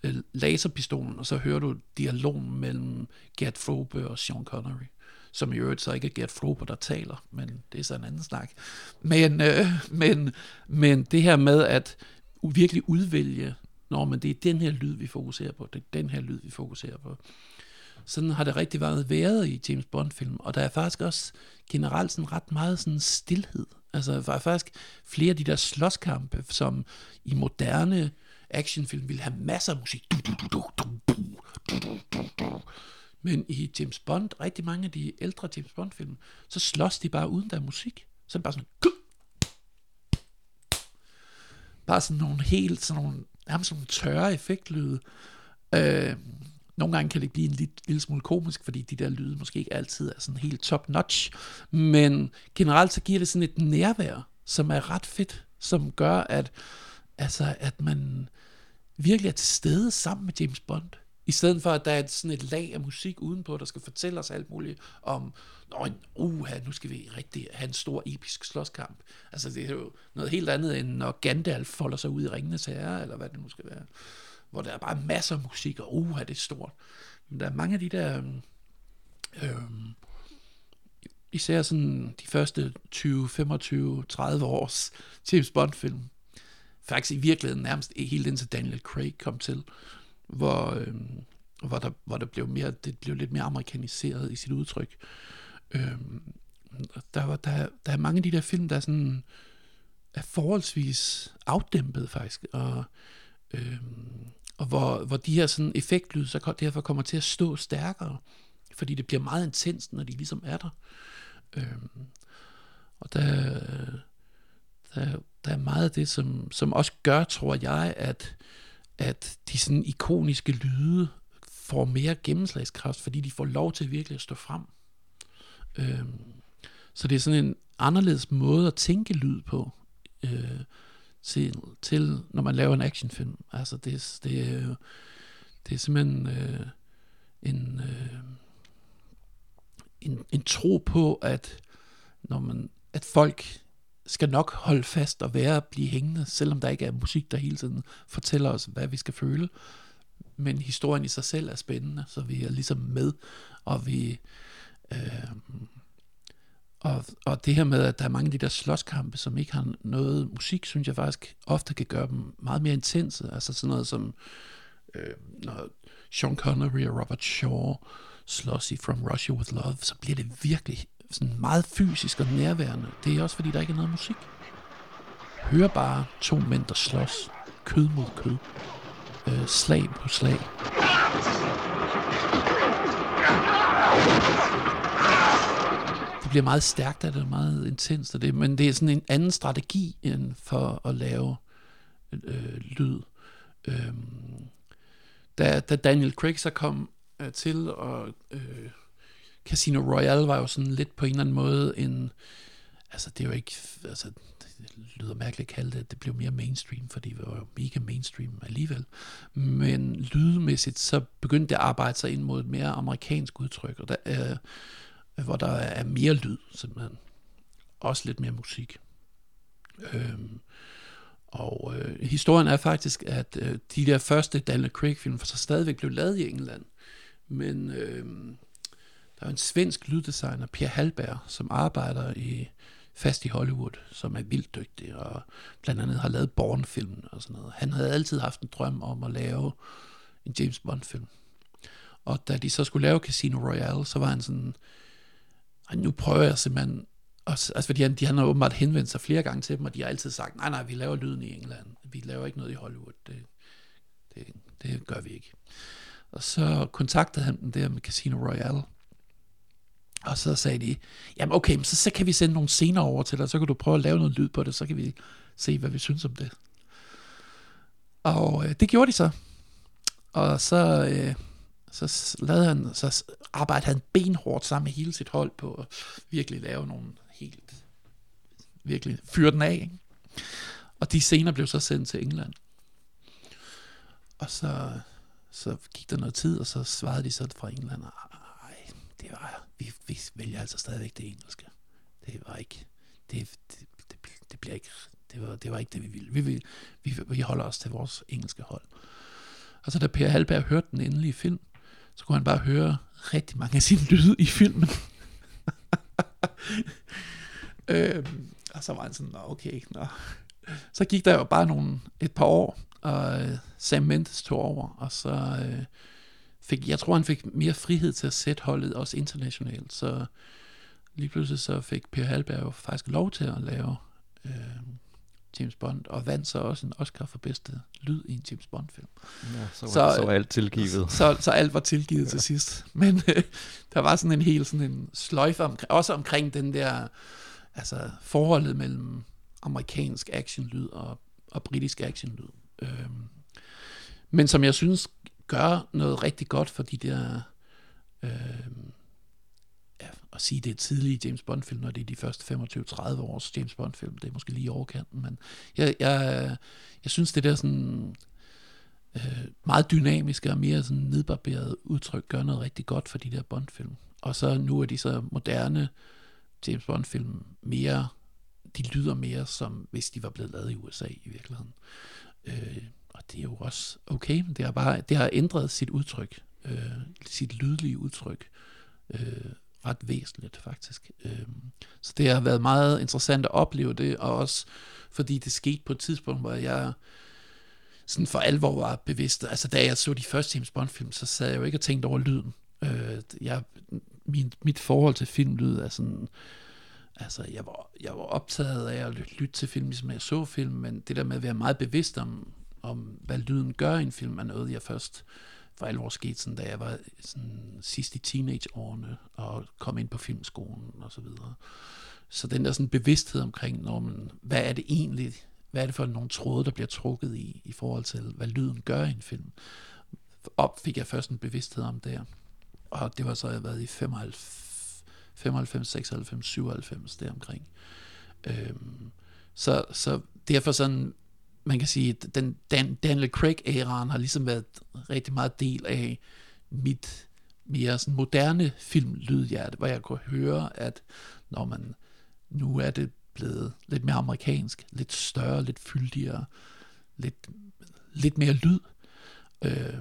[SPEAKER 9] øh, laserpistolen, og så hører du dialogen mellem Gert Frobe og Sean Connery, som i øvrigt så ikke er Gert Frobe, der taler, men det er så en anden snak. Men, øh, men, men det her med at virkelig udvælge, når men det er den her lyd, vi fokuserer på, det er den her lyd, vi fokuserer på. Sådan har det rigtig været været i James Bond-film, og der er faktisk også generelt sådan ret meget sådan stillhed. Altså der er faktisk flere af de der slåskampe, som i moderne actionfilm ville have masser af musik. Men i James Bond, rigtig mange af de ældre James Bond-film, så slås de bare uden der er musik. Så er det bare sådan... Bare sådan nogle helt, sådan nogle, nærmest sådan nogle tørre effektlyde. Øh, nogle gange kan det blive en lille, lille smule komisk, fordi de der lyde måske ikke altid er sådan helt top notch. Men generelt så giver det sådan et nærvær, som er ret fedt, som gør, at, altså, at man virkelig er til stede sammen med James Bond. I stedet for, at der er sådan et lag af musik udenpå, der skal fortælle os alt muligt om, Nå, uha, nu skal vi rigtig have en stor episk slåskamp. Altså, det er jo noget helt andet, end når Gandalf folder sig ud i Ringenes Herre, eller hvad det nu skal være. Hvor der er bare masser af musik, og uha, det er stort. Men der er mange af de der... Øhm, øh, især sådan de første 20, 25, 30 års James Bond-film. Faktisk i virkeligheden nærmest helt indtil Daniel Craig kom til, hvor, øh, hvor, der, hvor der blev mere, det blev lidt mere amerikaniseret i sit udtryk. Øh, der, var, der, der er mange af de der film, der er sådan er forholdsvis afdæmpet faktisk, og, øh, og hvor, hvor de her sådan effektlyd så derfor kommer til at stå stærkere, fordi det bliver meget intens, når de ligesom er der. Øh, og der, der, der er meget af det, som, som også gør, tror jeg, at, at de sådan ikoniske lyde får mere gennemslagskraft, fordi de får lov til virkelig at stå frem. Øhm, så det er sådan en anderledes måde at tænke lyd på, øh, til, til når man laver en actionfilm. Altså det, det, er det er simpelthen øh, en, øh, en, en tro på, at når man, at folk skal nok holde fast og være blive hængende, selvom der ikke er musik, der hele tiden fortæller os, hvad vi skal føle. Men historien i sig selv er spændende, så vi er ligesom med, og vi... Øh, og, og det her med, at der er mange af de der slåskampe, som ikke har noget musik, synes jeg faktisk ofte kan gøre dem meget mere intense. Altså sådan noget som, øh, når Sean Connery og Robert Shaw slås i From Russia With Love, så bliver det virkelig sådan meget fysisk og nærværende. Det er også fordi, der ikke er noget musik. Hør bare to mænd, der slås. Kød mod kød. Øh, slag på slag. det bliver meget stærkt af det, meget intenst af det, men det er sådan en anden strategi end for at lave øh, lyd. Øh, da, da Daniel Craig så kom øh, til, og øh, Casino Royale var jo sådan lidt på en eller anden måde en, altså det er jo ikke, altså det lyder mærkeligt at kalde det, det blev mere mainstream, fordi det var jo mega mainstream alligevel. Men lydmæssigt, så begyndte det at arbejde sig ind mod et mere amerikansk udtryk, og der, øh, hvor der er mere lyd, simpelthen. Også lidt mere musik. Øhm, og øh, historien er faktisk, at øh, de der første Daniel Craig-film for så stadigvæk blev lavet i England. Men øh, der er en svensk lyddesigner, Per Halberg, som arbejder i fast i Hollywood, som er vildt dygtig, og blandt andet har lavet Bourne-filmen og sådan noget. Han havde altid haft en drøm om at lave en James Bond-film. Og da de så skulle lave Casino Royale, så var han sådan, nu prøver jeg simpelthen, og, altså fordi han, de, han har åbenbart henvendt sig flere gange til dem, og de har altid sagt, nej, nej, vi laver lyden i England, vi laver ikke noget i Hollywood, det, det, det gør vi ikke. Og så kontaktede han dem der med Casino Royale, og så sagde de, jamen okay, men så, så kan vi sende nogle scener over til dig, så kan du prøve at lave noget lyd på det, så kan vi se, hvad vi synes om det. Og øh, det gjorde de så. Og så, øh, så lavede han, så arbejdede han benhårdt sammen med hele sit hold på at virkelig lave nogle helt, virkelig fyre den af. Ikke? Og de scener blev så sendt til England. Og så, så gik der noget tid, og så svarede de så fra England, nej, det var, vi, vi vælger altså stadigvæk det engelske. Det var ikke, det, det, det, det bliver ikke, det var, det var ikke det, vi ville. Vi, vi, vi, vi holder os til vores engelske hold. Og så da Per Halberg hørte den endelige film, så kunne han bare høre rigtig mange af sine lyde i filmen. (laughs) øhm, og så var han sådan, "Nå, okay, nå. Så gik der jo bare nogle, et par år, og øh, Sam Mendes tog over, og så øh, fik, jeg tror han fik mere frihed til at sætte holdet også internationalt, så lige pludselig så fik Per Halberg faktisk lov til at lave øh, James Bond, og vandt så også en Oscar for bedste lyd i en James Bond-film.
[SPEAKER 8] Ja, så var- så var alt tilgivet.
[SPEAKER 9] Så, så, så alt var tilgivet ja. til sidst. Men øh, der var sådan en helt sådan en sløjfe, omkring, også omkring den der, altså forholdet mellem amerikansk actionlyd og, og britisk actionlyd. Øhm, men som jeg synes gør noget rigtig godt for de der, Øh, ja, at sige, det er tidlige James Bond-film, når det er de første 25-30 års James Bond-film, det er måske lige i overkanten, men jeg, jeg, jeg synes, det der sådan øh, meget dynamiske og mere sådan nedbarberet udtryk gør noget rigtig godt for de der Bond-film. Og så nu er de så moderne James Bond-film mere, de lyder mere som hvis de var blevet lavet i USA i virkeligheden. Øh, det er jo også okay, men det har bare det har ændret sit udtryk, øh, sit lydlige udtryk, øh, ret væsentligt faktisk. Øh, så det har været meget interessant at opleve det, og også fordi det skete på et tidspunkt, hvor jeg sådan for alvor var bevidst. Altså da jeg så de første James Bond-film, så sad jeg jo ikke og tænkte over lyden. Øh, jeg, min, mit forhold til filmlyd er sådan, altså jeg var, jeg var optaget af at lytte, til film, ligesom jeg så film, men det der med at være meget bevidst om, om hvad lyden gør i en film, er noget, jeg først for alvor skete, sådan, da jeg var sådan, sidst i teenageårene og kom ind på filmskolen og så videre. Så den der sådan bevidsthed omkring, når man, hvad er det egentlig, hvad er det for nogle tråde, der bliver trukket i, i forhold til, hvad lyden gør i en film, op fik jeg først en bevidsthed om der. Og det var så, jeg har været i 95, 95 96, 97 deromkring. Øhm, så, så derfor sådan, man kan sige, at den Dan, Daniel Craig-æraen har ligesom været rigtig meget del af mit mere sådan moderne filmlydhjerte, hvor jeg kunne høre, at når man nu er det blevet lidt mere amerikansk, lidt større, lidt fyldigere, lidt, lidt mere lyd. Øh,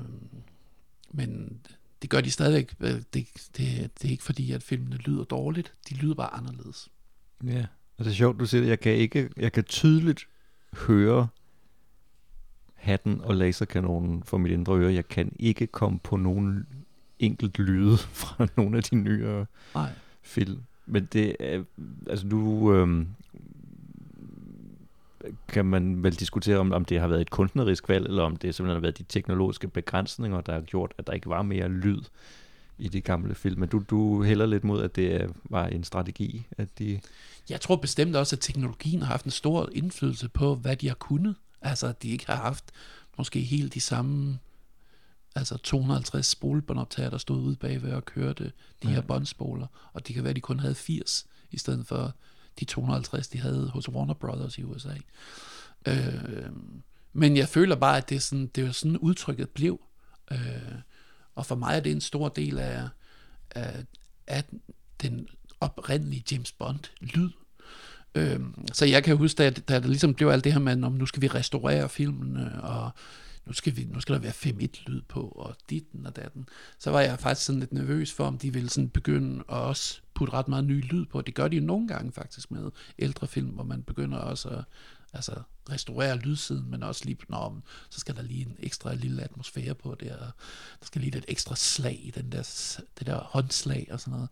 [SPEAKER 9] men det gør de stadigvæk. Øh, det, det, det er ikke fordi, at filmene lyder dårligt. De lyder bare anderledes.
[SPEAKER 8] Ja, og det er sjovt, du siger det. Jeg kan, ikke, jeg kan tydeligt høre hatten og laserkanonen for mit indre øre. Jeg kan ikke komme på nogen enkelt lyde (laughs) fra nogle af de nyere
[SPEAKER 9] Nej.
[SPEAKER 8] film. Men det er, altså nu øhm, kan man vel diskutere, om, om det har været et kunstnerisk valg, eller om det simpelthen har været de teknologiske begrænsninger, der har gjort, at der ikke var mere lyd i de gamle film. Men du, du hælder lidt mod, at det var en strategi, at de...
[SPEAKER 9] Jeg tror bestemt også, at teknologien har haft en stor indflydelse på, hvad de har kunnet. Altså, at de ikke har haft måske helt de samme altså 250 spolebåndoptager, der stod ude bagved og kørte de her båndspoler, og det kan være, at de kun havde 80, i stedet for de 250, de havde hos Warner Brothers i USA. Øh, men jeg føler bare, at det er sådan, det er sådan udtrykket blev. Øh, og for mig er det en stor del af, af, af den oprindelige James Bond-lyd. Øh, så jeg kan huske, da, da der ligesom blev alt det her med, om nu skal vi restaurere filmen, og nu skal, vi, nu skal der være 5-1-lyd på, og ditten og datten. Så var jeg faktisk sådan lidt nervøs for, om de ville sådan begynde at også putte ret meget ny lyd på. Det gør de jo nogle gange faktisk med ældre film, hvor man begynder også at altså, restaurere lydsiden, men også lige, når så skal der lige en ekstra lille atmosfære på det, og der skal lige lidt ekstra slag i den der, det der håndslag og sådan noget.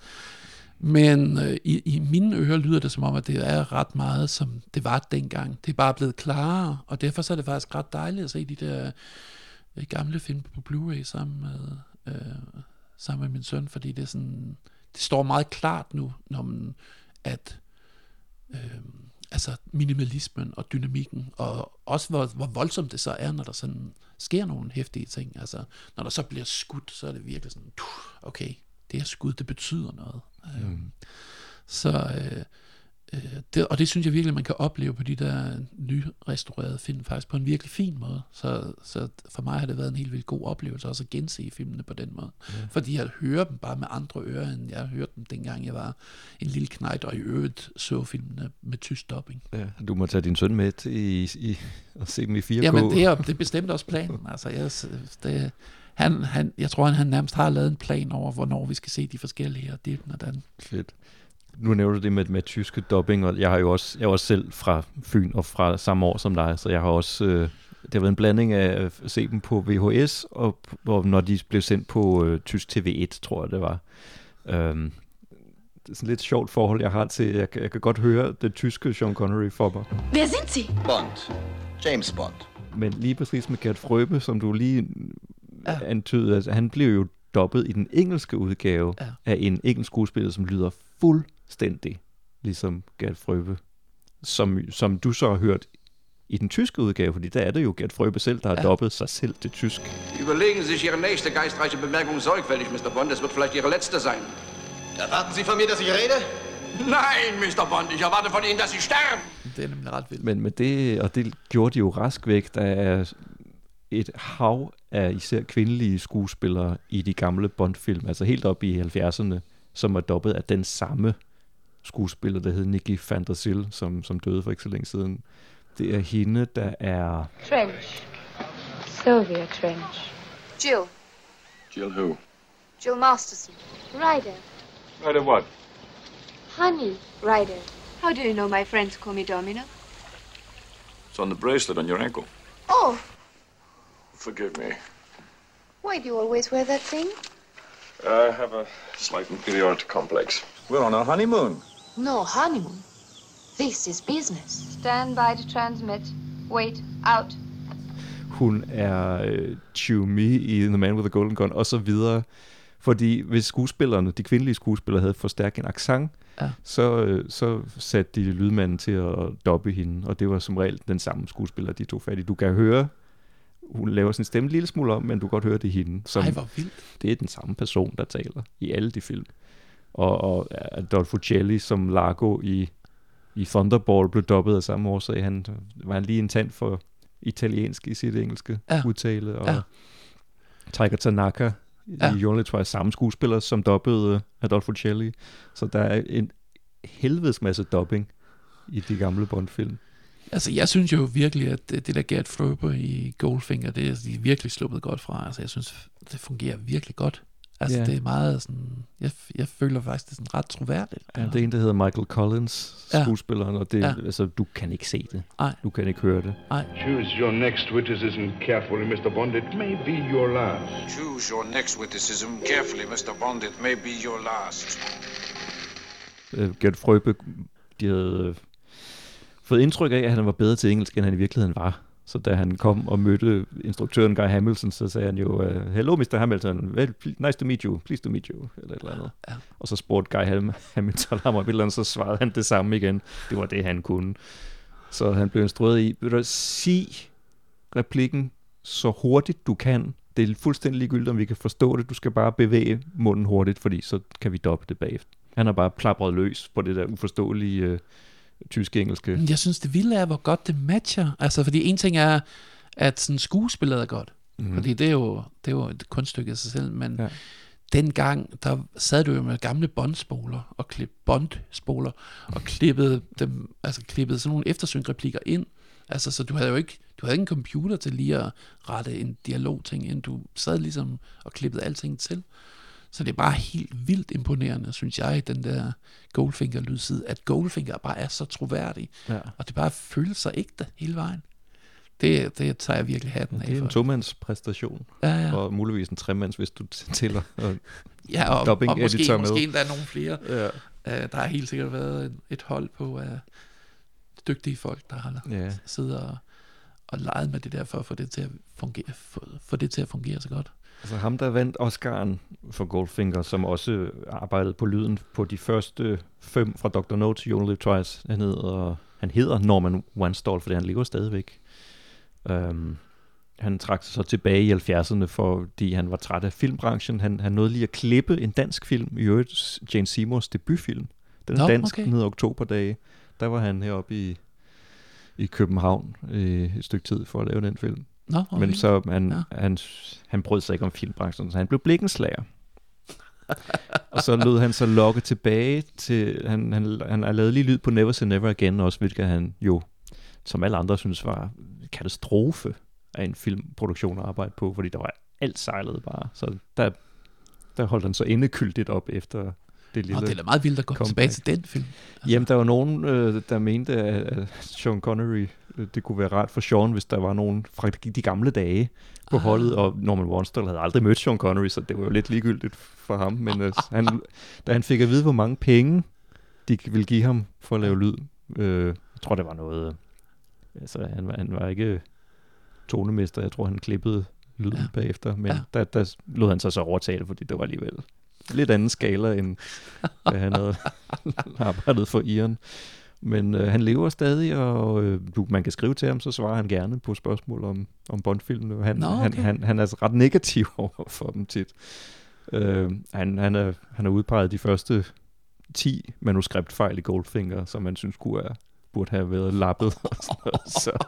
[SPEAKER 9] Men øh, i, i mine ører lyder det som om, at det er ret meget, som det var dengang. Det er bare blevet klarere, og derfor så er det faktisk ret dejligt at se de der øh, gamle film på Blu-ray sammen med, øh, sammen med min søn, fordi det er sådan, det står meget klart nu, når man, at øh, altså minimalismen og dynamikken, og også hvor, hvor voldsomt det så er, når der sådan sker nogle hæftige ting. Altså, når der så bliver skudt, så er det virkelig sådan, okay, det her skud, det betyder noget. Mm. Så, øh, øh, det, og det synes jeg virkelig, man kan opleve på de der nyrestaurerede film, faktisk på en virkelig fin måde. Så, så for mig har det været en helt vildt god oplevelse også at gense filmene på den måde. Ja. Fordi jeg hører dem bare med andre ører, end jeg hørte dem dengang jeg var en lille knægt, og i øvrigt så filmene med tysk dubbing.
[SPEAKER 8] Ja, du må tage din søn med til i, i, og se dem i 4K.
[SPEAKER 9] Jamen, det er, det er bestemt også planen. Altså, jeg, det, han, han, jeg tror, han, han nærmest har lavet en plan over, hvornår vi skal se de forskellige, og det og den.
[SPEAKER 8] Fedt. Nu nævner du det med, med tyske dubbing, og jeg har jo også, jeg er også selv fra Fyn og fra samme år som dig, så jeg har også, øh, det har været en blanding af at se dem på VHS, og, og når de blev sendt på øh, tysk TV1, tror jeg det var. Øhm, det er sådan lidt sjovt forhold, jeg har til, jeg, jeg kan godt høre det tyske Sean Connery for mig.
[SPEAKER 10] Wer sind Sie?
[SPEAKER 3] Bond. James Bond.
[SPEAKER 8] Men lige præcis med Gert Frøbe, som du lige ja. antydede, altså, han blev jo dobbet i den engelske udgave ja. af en engelsk skuespiller, som lyder fuldstændig ligesom Gert Frøbe, som, som du så har hørt i den tyske udgave, fordi der er det jo Gert Frøbe selv, der har ja. dobbet sig selv til tysk.
[SPEAKER 11] Überlegen Sie sich Ihre nächste geistreiche Bemerkung sorgfältig, Mr. Bond. Es wird vielleicht Ihre letzte sein.
[SPEAKER 12] Erwarten Sie von mir, dass ich rede?
[SPEAKER 11] Nein, Mr. Bond, ich erwarte von Ihnen, dass Sie sterben.
[SPEAKER 9] Det er nemlig ret vildt.
[SPEAKER 8] Men, men det, og det gjorde de jo rask væk. Der er et hav af især kvindelige skuespillere i de gamle Bond-film, altså helt op i 70'erne, som er dobbet af den samme skuespiller, der hed Nikki van der Sil, som, som døde for ikke så længe siden. Det er hende, der er...
[SPEAKER 1] Trench. Sylvia Trench. Jill.
[SPEAKER 13] Jill who?
[SPEAKER 1] Jill Masterson. Ryder.
[SPEAKER 13] Ryder what?
[SPEAKER 1] Honey Ryder. How do you know my friends call me Domino?
[SPEAKER 13] It's on the bracelet on your ankle.
[SPEAKER 1] Oh,
[SPEAKER 13] Forgive me.
[SPEAKER 1] why do you always wear that thing?
[SPEAKER 13] I have a slight inferiority complex. We're on our honeymoon.
[SPEAKER 1] No honeymoon. This is business. Stand by to transmit. Wait, out.
[SPEAKER 8] hun er øh, Chewie i The Man with the Golden Gun, og så videre. Fordi hvis skuespillerne, de kvindelige skuespillere, havde for stærk en accent,
[SPEAKER 9] Ja.
[SPEAKER 8] så, øh, så satte de lydmanden til at dobbe hende, og det var som regel den samme skuespiller, de tog fat i. Du kan høre, hun laver sin stemme en lille smule om, men du kan godt høre det er hende. Som,
[SPEAKER 9] Ej, hvor vildt.
[SPEAKER 8] Det er den samme person, der taler i alle de film. Og, og Adolfo Celli som Largo i, i Thunderball blev dobbet af samme årsag. Han var han lige en tand for italiensk i sit engelske
[SPEAKER 9] Ja.
[SPEAKER 8] udtale. Og
[SPEAKER 9] Ja.
[SPEAKER 8] Tiger Tanaka
[SPEAKER 9] Ja.
[SPEAKER 8] i Only Twice, samme skuespiller, som dobbede Adolfo Celli. Så der er en helvedes masse dobbing i de gamle Bond-film.
[SPEAKER 9] Altså, jeg synes jo virkelig, at det, der Gert Fröber i Goldfinger, det er de er virkelig sluppet godt fra. Altså, jeg synes, det fungerer virkelig godt. Altså,
[SPEAKER 8] Ja.
[SPEAKER 9] det er meget sådan... Jeg, jeg føler faktisk, det er sådan ret troværdigt.
[SPEAKER 8] Ja, det er en, der hedder Michael Collins,
[SPEAKER 9] Ja.
[SPEAKER 8] skuespilleren, og det,
[SPEAKER 9] Ja.
[SPEAKER 8] ja. altså, du kan ikke se det.
[SPEAKER 9] Nej.
[SPEAKER 8] Du kan ikke høre det.
[SPEAKER 10] Choose your next witticism carefully, Mr. Bond. It may be your last.
[SPEAKER 14] Choose your next witticism carefully, Mr. Bond. It may be your last.
[SPEAKER 8] øh, Gert Frøbe, de havde øh, fået indtryk af, at han var bedre til engelsk, end han i virkeligheden var. Så da han kom og mødte instruktøren Guy Hamilton, så sagde han jo, øh, Hello Mr. Hamilton, well, nice to meet you, please to meet you, eller et eller andet.
[SPEAKER 9] Ja.
[SPEAKER 8] Og så spurgte Guy Ham- Hamilton ham om et eller andet, så svarede han det samme igen. Det var det, han kunne. Så han blev instrueret i, vil du sige replikken så hurtigt du kan. Det er fuldstændig ligegyldigt, om vi kan forstå det. Du skal bare bevæge munden hurtigt, fordi så kan vi doppe det bagefter. Han har bare plapret løs på det der uforståelige øh, tysk-engelske.
[SPEAKER 9] Jeg synes, det vilde er, hvor godt det matcher. Altså, fordi en ting er, at sådan skuespillet er godt. Mm. Fordi det er, jo, det er jo et kunststykke i sig selv, men
[SPEAKER 8] ja.
[SPEAKER 9] dengang, der sad du jo med gamle båndspoler og klip båndspoler og klippede dem, altså klippede sådan nogle eftersynreplikker ind. Altså, så du havde jo ikke, du havde ikke en computer til lige at rette en dialogting ind. Du sad ligesom og klippede alting til. Så det er bare helt vildt imponerende, synes jeg, den der Goldfinger-lydside, at Goldfinger bare er så troværdig,
[SPEAKER 8] Ja.
[SPEAKER 9] og det bare føles så ægte hele vejen. Det, det tager jeg virkelig hatten af
[SPEAKER 8] Det er
[SPEAKER 9] for.
[SPEAKER 8] en tomands præstation.
[SPEAKER 9] Ja, ja.
[SPEAKER 8] Og muligvis en tremands, hvis du (laughs) tæller og
[SPEAKER 9] Ja, og, og måske,
[SPEAKER 8] med.
[SPEAKER 9] måske endda nogle flere.
[SPEAKER 8] Ja.
[SPEAKER 9] Uh, der har helt sikkert været et, et hold på uh, dygtige folk, der har
[SPEAKER 8] Ja.
[SPEAKER 9] siddet og, og leget med det der, for at få det til at fungere, få, få det til at fungere så godt.
[SPEAKER 8] Altså ham, der vandt Oscar'en for Goldfinger, som også arbejdede på lyden på de første fem fra Dr. No til You Only Live Twice. Han hedder, han hedder Norman Wanstall, for han lever stadigvæk. Um, han trak sig så tilbage i 70'erne, fordi han var træt af filmbranchen. Han, han nåede lige at klippe en dansk film, i øvrigt Jane Seymours debutfilm. Den er
[SPEAKER 9] Nå,
[SPEAKER 8] dansk,
[SPEAKER 9] okay.
[SPEAKER 8] den hedder Oktoberdage. Der var han heroppe i, i København øh, et stykke tid for at lave den film.
[SPEAKER 9] Nå, hvor
[SPEAKER 8] Men så han,
[SPEAKER 9] Ja.
[SPEAKER 8] han, han brød sig ikke om filmbranchen, så han blev blikkenslager. (laughs) og så lød han så lokke tilbage til, han, han, han har lavet lige lyd på Never Say Never Again også, hvilket han jo, som alle andre synes var katastrofe af en filmproduktion at arbejde på, fordi der var alt sejlet bare. Så der, der holdt han så endekyldigt op efter det lille
[SPEAKER 9] Nå, det er da meget vildt at gå
[SPEAKER 8] comeback.
[SPEAKER 9] tilbage til den film.
[SPEAKER 8] Altså. Jamen, der var nogen, øh, der mente, at, Sean Connery, øh, det kunne være rart for Sean, hvis der var nogen fra de gamle dage på
[SPEAKER 9] Ah.
[SPEAKER 8] holdet, og Norman Wanstall havde aldrig mødt Sean Connery, så det var jo lidt ligegyldigt for ham. Men øh, (laughs) han, da han fik at vide, hvor mange penge de ville give ham for at lave lyd, øh, jeg tror, det var noget... Øh, altså, han var, han var ikke tonemester, jeg tror, han klippede lyden ja. bagefter, men
[SPEAKER 9] ja.
[SPEAKER 8] der, der lod han sig så overtale, fordi det var alligevel lidt anden skala, end (laughs) hvad han havde arbejdet for Iren. Men øh, han lever stadig, og øh, du, man kan skrive til ham, så svarer han gerne på spørgsmål om, om Bond-filmene. Han,
[SPEAKER 9] Nå,
[SPEAKER 8] han,
[SPEAKER 9] okay.
[SPEAKER 8] han, han er altså ret negativ (laughs) over for dem tit. Øh, han, han, er, han har udpeget de første 10 manuskriptfejl i Goldfinger, som man synes kunne have, burde have været lappet. og sådan noget, (laughs) så.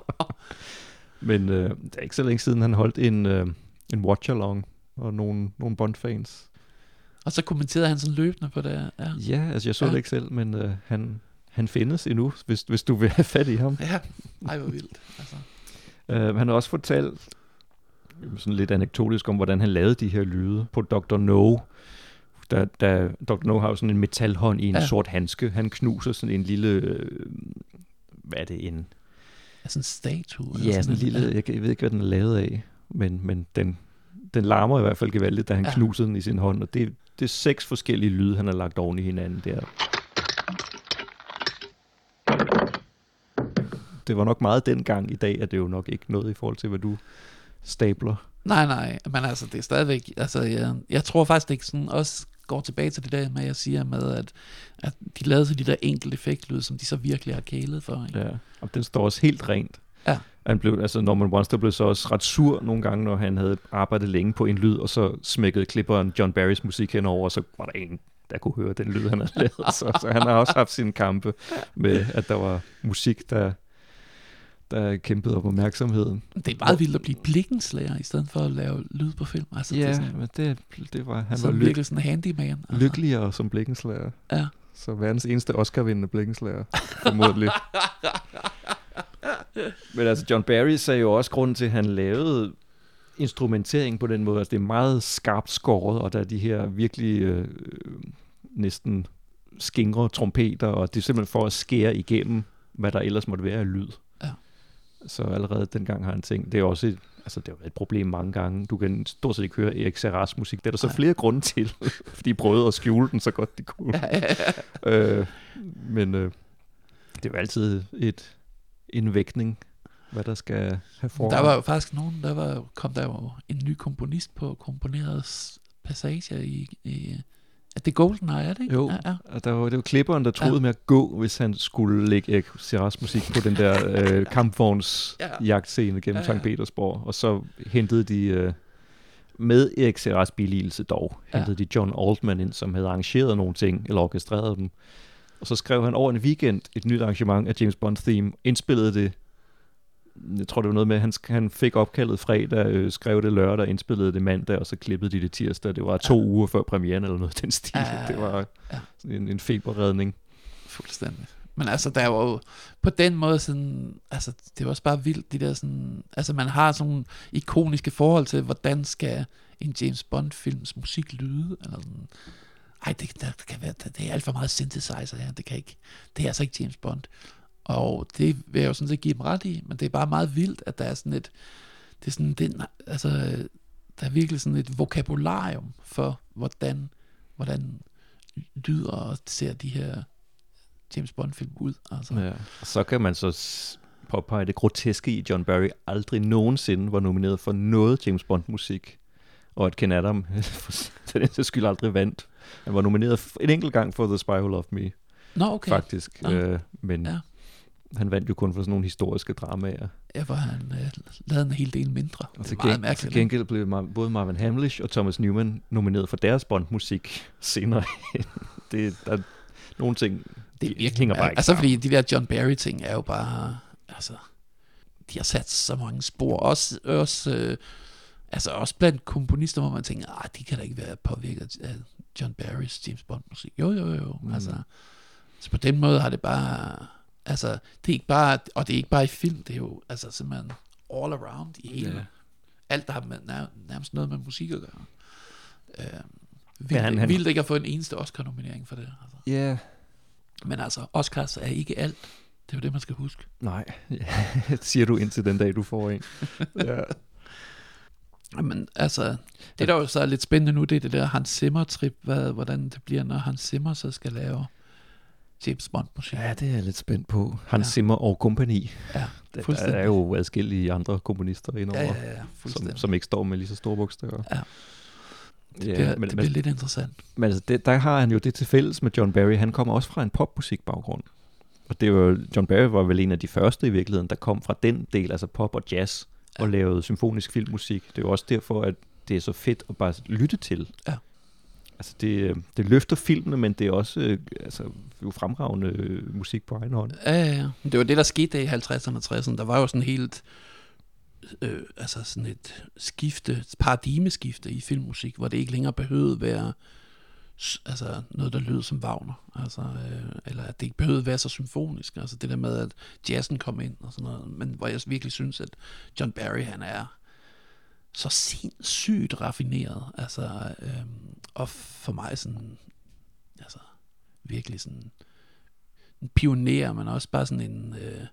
[SPEAKER 8] Men øh, det er ikke så længe siden, han holdt en, øh, en watch-along, og nogle, nogle Bond-fans
[SPEAKER 9] Og så kommenterede han sådan løbende på det. Ja,
[SPEAKER 8] Ja, altså jeg så
[SPEAKER 9] Ja.
[SPEAKER 8] det ikke selv, men øh, han, han findes endnu, hvis, hvis du vil have fat i ham.
[SPEAKER 9] ja. Ej, hvor vildt. Altså.
[SPEAKER 8] Uh, han har også fortalt sådan lidt anekdotisk om, hvordan han lavede de her lyde på Dr. No. Da, da Dr. No har jo sådan en metalhånd i en
[SPEAKER 9] Ja.
[SPEAKER 8] sort handske. Han knuser sådan en lille... Øh, hvad er det? En,
[SPEAKER 9] Ja, sådan en statue.
[SPEAKER 8] ja, sådan en lille... Jeg, jeg ved ikke, hvad den er lavet af, men, men den, den larmer i hvert fald gevaldigt, da han
[SPEAKER 9] ja.
[SPEAKER 8] knuser den i sin hånd. Og det, det er seks forskellige lyde, han har lagt oven i hinanden der. det var nok meget dengang. I dag er det jo nok ikke noget i forhold til, hvad du stabler.
[SPEAKER 9] Nej, nej, men altså, det er stadigvæk, altså, jeg, jeg tror faktisk, ikke sådan også går tilbage til det der med, at jeg siger med, at, at de lavede så de der enkelte effektlyd, som de så virkelig har kælet for. Ikke?
[SPEAKER 8] Ja, og den står også helt rent.
[SPEAKER 9] Ja.
[SPEAKER 8] Han blev, altså Norman Monster blev så også ret sur nogle gange, når han havde arbejdet længe på en lyd, og så smækkede klipperen John Barrys musik henover, og så var der en, der kunne høre den lyd, han havde lavet. så, så han har også haft sine kampe med, at der var musik, der, der kæmpede om opmærksomheden.
[SPEAKER 9] Det er meget vildt at blive blikkenslager, i stedet for at lave lyd på film. Altså,
[SPEAKER 8] Ja,
[SPEAKER 9] det sådan,
[SPEAKER 8] men det, det var, han
[SPEAKER 9] så
[SPEAKER 8] var
[SPEAKER 9] virkelig sådan en handyman. Altså.
[SPEAKER 8] lykkeligere som blikkenslager.
[SPEAKER 9] Ja.
[SPEAKER 8] Så verdens eneste Oscar-vindende blikkenslager, formodentlig. (laughs) Men altså, John Barry sagde jo også grunden til, at han lavede instrumentering på den måde. Altså, det er meget skarpt skåret, og der er de her virkelig øh, næsten skingre trompeter, og det er simpelthen for at skære igennem, hvad der ellers måtte være af lyd.
[SPEAKER 9] Ja.
[SPEAKER 8] Så allerede dengang har han tænkt, det er også et, altså det er jo et problem mange gange. Du kan stort set ikke høre Erik Serras musik. Det er der så
[SPEAKER 9] Nej.
[SPEAKER 8] flere grunde til, (laughs) fordi de prøvede at skjule den så godt de kunne.
[SPEAKER 9] Ja, ja, ja. (laughs)
[SPEAKER 8] øh, men øh, det er jo altid et, en vægtning, hvad der skal have for.
[SPEAKER 9] Der var jo faktisk nogen, der var, kom der jo en ny komponist på komponerede passager i, i er det GoldenEye, er det ikke?
[SPEAKER 8] Jo,
[SPEAKER 9] Ja, ja.
[SPEAKER 8] og der var, det var klipperen, der troede
[SPEAKER 9] Ja.
[SPEAKER 8] ja. med at gå, hvis han skulle lægge Erik Serras musik på den der (laughs) øh, kampvogns
[SPEAKER 9] Ja.
[SPEAKER 8] jagtscene gennem
[SPEAKER 9] Ja,
[SPEAKER 8] ja,
[SPEAKER 9] ja.
[SPEAKER 8] Sankt Petersborg. Og så hentede de, øh, med Erik Serras billigelse dog,
[SPEAKER 9] Ja.
[SPEAKER 8] hentede de John Altman ind, som havde arrangeret nogle ting, eller orkestreret dem. Og så skrev han over en weekend et nyt arrangement af James Bond theme, indspillede det jeg tror det var noget med, at han, han fik opkaldet fredag, øh, skrev det lørdag, indspillede det mandag, og så klippede de det tirsdag. Det var to uger før premieren eller noget den stil.
[SPEAKER 9] Ja, ja, ja.
[SPEAKER 8] Det var
[SPEAKER 9] Ja.
[SPEAKER 8] en, en feberredning.
[SPEAKER 9] Fuldstændig. Men altså, der var jo på den måde sådan, altså, det var også bare vildt, de der sådan, altså, man har sådan ikoniske forhold til, hvordan skal en James Bond-films musik lyde, eller sådan, ej, det, der, kan være, det er alt for meget synthesizer her, det kan ikke, det er altså ikke James Bond. Og det vil jeg jo sådan set give dem ret i, men det er bare meget vildt, at der er sådan et, det er sådan, det, altså, der er virkelig sådan et vokabularium for, hvordan, hvordan lyder og ser de her James Bond-film ud. Altså.
[SPEAKER 8] Ja. Så kan man så påpege det groteske i, John Barry aldrig nogensinde var nomineret for noget James Bond-musik. Og at Ken Adam (laughs) for den skyld aldrig vandt. Han var nomineret en enkelt gang for The Spy Who Loved Me.
[SPEAKER 9] Nå, okay.
[SPEAKER 8] Faktisk.
[SPEAKER 9] Nå.
[SPEAKER 8] Øh, men
[SPEAKER 9] Ja.
[SPEAKER 8] Han vandt jo kun for sådan nogle historiske dramaer.
[SPEAKER 9] Ja, hvor han øh, lavede en hel del mindre.
[SPEAKER 8] Og til,
[SPEAKER 9] er meget mærkeligt.
[SPEAKER 8] til gengæld blev Mar- både Marvin Hamlish og Thomas Newman nomineret for deres Bond-musik (laughs) senere. det, der er nogle ting,
[SPEAKER 9] det er virkelig
[SPEAKER 8] hænger bare ikke
[SPEAKER 9] Altså,
[SPEAKER 8] sammen.
[SPEAKER 9] fordi de der John Barry-ting er jo bare, altså, de har sat så mange spor. Også, også, øh, altså også blandt komponister, hvor man tænker, ah, de kan da ikke være påvirket af John Barrys James Bond-musik. Jo, jo, jo. Mm. Altså, så på den måde har det bare, altså, det er ikke bare, og det er ikke bare i film, det er jo, altså, simpelthen all around i hele,
[SPEAKER 8] Ja.
[SPEAKER 9] alt, der har med, nær, nærmest noget med musik at gøre. Øh, vildt,
[SPEAKER 8] Ja, han- han-
[SPEAKER 9] vildt ikke at få en eneste Oscar-nominering for det. Altså.
[SPEAKER 8] Ja.
[SPEAKER 9] Men altså, Oscars er ikke alt. Det er jo det, man skal huske.
[SPEAKER 8] Nej, (laughs) siger du indtil den dag, du får en. (laughs) ja.
[SPEAKER 9] Men altså, det der jo så er lidt spændende nu, det er det der Hans Zimmer-trip, hvad, hvordan det bliver, når Hans Zimmer så skal lave James Bond-musik.
[SPEAKER 8] Ja, det er jeg lidt spændt på. Hans
[SPEAKER 9] Ja.
[SPEAKER 8] ja. Simmer og kompagni.
[SPEAKER 9] Ja,
[SPEAKER 8] Der, der er jo adskillige andre komponister indover,
[SPEAKER 9] Ja, ja, ja,
[SPEAKER 8] som, som ikke står med lige så store bogstaver.
[SPEAKER 9] Ja. Det bliver- det bliver lidt interessant.
[SPEAKER 8] Men altså, det, der har han jo det til fælles med John Barry. Han kommer også fra en popmusikbaggrund. Og det var, John Barry var vel en af de første i virkeligheden, der kom fra den del, altså pop og jazz, ja. og lavede symfonisk filmmusik. Det er jo også derfor, at det er så fedt at bare lytte til.
[SPEAKER 9] Ja.
[SPEAKER 8] Altså det, øh, det løfter filmene, men det er også øh, altså, jo fremragende øh, musik på egen hånd.
[SPEAKER 9] Ja, ja, ja. Det var det, der skete der i 50'erne og 60'erne. Der var jo sådan helt, øh, altså sådan et skifte, et paradigmeskifte i filmmusik, hvor det ikke længere behøvede være altså noget, der lød som Wagner, altså, øh, eller at det ikke behøvede være så symfonisk, altså det der med, at jazzen kom ind og sådan noget, men hvor jeg virkelig synes, at John Barry, han er så sindssygt raffineret, altså, øh, og for mig sådan, altså, virkelig sådan, en pioner, men også bare sådan en, øh,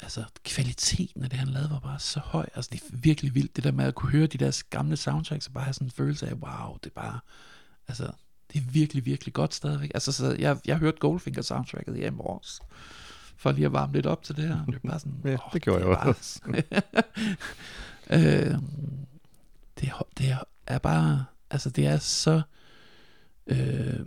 [SPEAKER 9] altså kvaliteten af det, han lavede, var bare så høj. Altså det er virkelig vildt, det der med at kunne høre de der gamle soundtracks, og bare have sådan en følelse af, wow, det er bare, altså, det er virkelig, virkelig godt stadigvæk. Altså, så jeg, jeg hørte Goldfinger soundtracket i morges, for lige at varme lidt op til det her. Det er bare sådan,
[SPEAKER 8] Ja,
[SPEAKER 9] åh,
[SPEAKER 8] det gjorde
[SPEAKER 9] er
[SPEAKER 8] jeg også. (laughs) (laughs)
[SPEAKER 9] øh, det, det er bare, altså det er så, øh,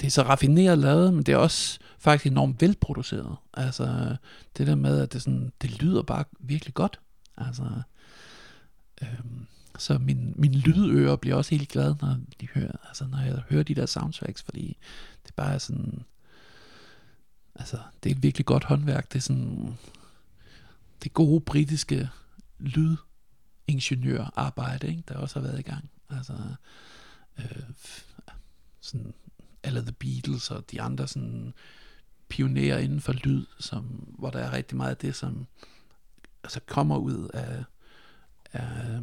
[SPEAKER 9] det er så raffineret lavet, men det er også faktisk enormt velproduceret. Altså det der med, at det, sådan, det lyder bare virkelig godt. Altså, øh, så min, min lydører bliver også helt glad, når, de hører, altså, når jeg hører de der soundtracks, fordi det bare er sådan, altså det er et virkelig godt håndværk. Det er sådan, det gode britiske lydingeniørarbejde, ikke, der også har været i gang. Altså, øh, sådan, alle The Beatles og de andre sådan pionerer inden for lyd, som, hvor der er rigtig meget af det, som altså kommer ud af, af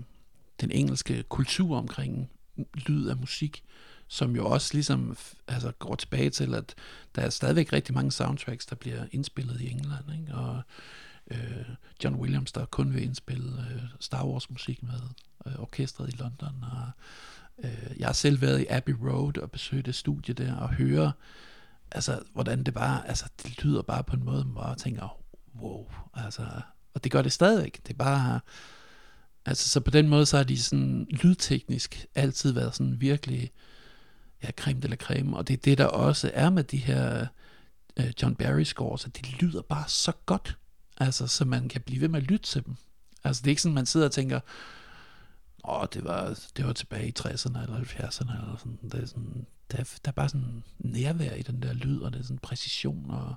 [SPEAKER 9] den engelske kultur omkring lyd af musik, som jo også ligesom altså går tilbage til, at der er stadigvæk rigtig mange soundtracks, der bliver indspillet i England, ikke? og øh, John Williams, der kun vil indspille øh, Star Wars musik med øh, orkestret i London, og øh, jeg har selv været i Abbey Road og besøgt et studie der, og høre, altså, hvordan det bare, altså, det lyder bare på en måde, man bare tænker, wow, altså, og det gør det stadigvæk, det er bare, altså, så på den måde, så har de sådan lydteknisk altid været sådan virkelig, ja, creme de la creme, og det er det, der også er med de her øh, John Barry scores, at de lyder bare så godt, altså, så man kan blive ved med at lytte til dem. Altså, det er ikke sådan, man sidder og tænker, åh, det var, det var tilbage i 60'erne eller 70'erne, eller sådan, det er sådan, der, er- der er bare sådan nærvær i den der lyd, og det er sådan præcision, og,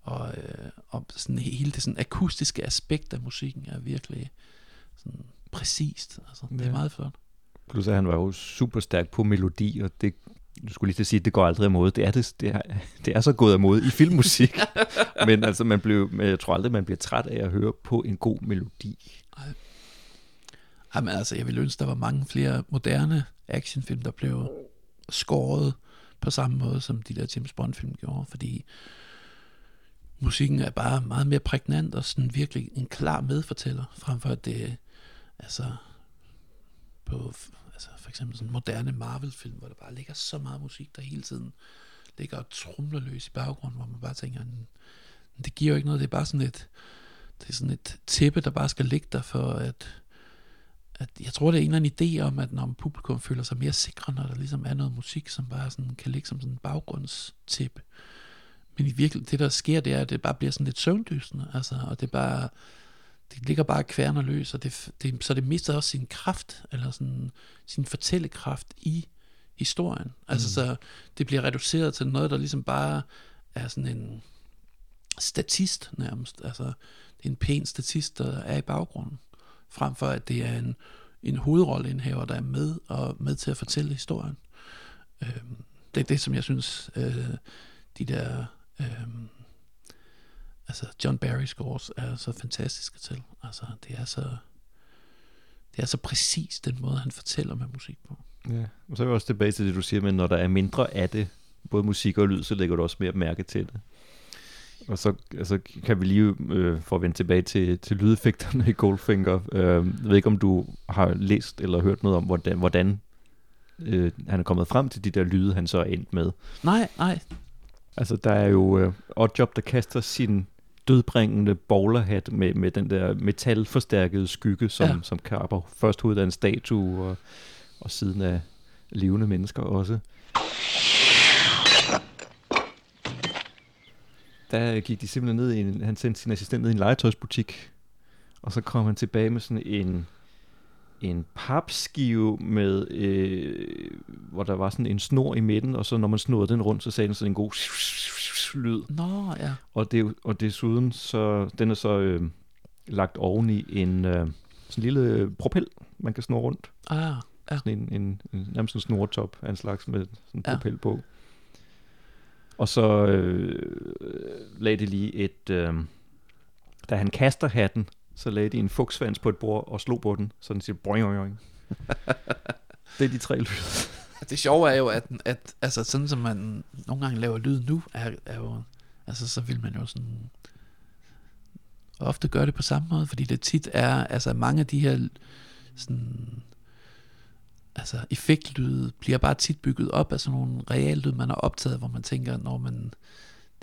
[SPEAKER 9] og, øh, og sådan hele det sådan akustiske aspekt af musikken er virkelig sådan præcist, altså, det er
[SPEAKER 8] Ja.
[SPEAKER 9] meget flot.
[SPEAKER 8] Plus at han var jo super stærk på melodi, og det du skulle lige til at sige, at det går aldrig af mode. Det er, det, det er, det er så gået af mode i filmmusik. (laughs) men altså, man blev, jeg tror aldrig, man bliver træt af at høre på en god melodi.
[SPEAKER 9] Jamen altså, jeg ville ønske, der var mange flere moderne actionfilm, der blev skåret på samme måde, som de der James Bond-film gjorde, fordi musikken er bare meget mere prægnant og sådan virkelig en klar medfortæller, frem for at det altså på altså for eksempel sådan moderne Marvel-film, hvor der bare ligger så meget musik, der hele tiden ligger og trumler løs i baggrunden, hvor man bare tænker, det giver jo ikke noget, det er bare sådan et, det er sådan et tæppe, der bare skal ligge der for at at jeg tror, det er en eller anden idé om, at når publikum føler sig mere sikre, når der ligesom er noget musik, som bare sådan, kan ligge som sådan en baggrundstip. Men i virkeligheden, det der sker, det er, at det bare bliver sådan lidt søvndysende, altså, og det er bare, det ligger bare kværner løs, og det, det, så det mister også sin kraft, eller sådan, sin fortællekraft i historien. Altså,
[SPEAKER 8] Mm.
[SPEAKER 9] så det bliver reduceret til noget, der ligesom bare er sådan en statist nærmest. Altså, det er en pæn statist, der er i baggrunden frem for at det er en, en hovedrolleindhaver, der er med og med til at fortælle historien. Øhm, det er det, som jeg synes, øh, de der øhm, altså John Barry scores er så fantastiske til. Altså, det er så det er så præcis den måde, han fortæller med musik på.
[SPEAKER 8] Ja, og så er vi også tilbage til det, du siger, men når der er mindre af det, både musik og lyd, så lægger du også mere mærke til det. Og så altså, kan vi lige, øh, for at vende tilbage til, til lydeffekterne i Goldfinger, øh, jeg ved ikke, om du har læst eller hørt noget om, hvordan, hvordan øh, han er kommet frem til de der lyde, han så er endt med.
[SPEAKER 9] Nej, nej.
[SPEAKER 8] Altså, der er jo øh, Oddjob, der kaster sin dødbringende bowlerhat med, med den der metalforstærkede skygge, som,
[SPEAKER 9] Ja.
[SPEAKER 8] som kapper først hovedet af en statue, og, og siden af levende mennesker også. Der gik de simpelthen ned i en, han sendte sin assistent ned i en legetøjsbutik, og så kom han tilbage med sådan en, en papskive med, øh, hvor der var sådan en snor i midten, og så når man snurrede den rundt, så sagde den sådan en god lyd.
[SPEAKER 9] Nå, ja.
[SPEAKER 8] Og, det, og desuden, så den er så øh, lagt oven i en øh, sådan en lille propel, man kan snurre rundt.
[SPEAKER 9] Ah, ja.
[SPEAKER 8] Sådan en, en, en nærmest en snortop af en slags med sådan en
[SPEAKER 9] Ja.
[SPEAKER 8] propel på. Og så øh, lagde de lige et... Øh, da han kaster hatten, så lagde de en fugtsvans på et bord og slog på den, så den siger boing, boing, boing. (laughs) Det er de tre lyde.
[SPEAKER 9] Det sjove er jo, at, at altså, sådan som man nogle gange laver lyd nu, er, er jo, altså så vil man jo sådan ofte gøre det på samme måde, fordi det tit er, altså mange af de her sådan, altså effektlyde bliver bare tit bygget op af sådan nogle reallyd, man har optaget, hvor man tænker, når man,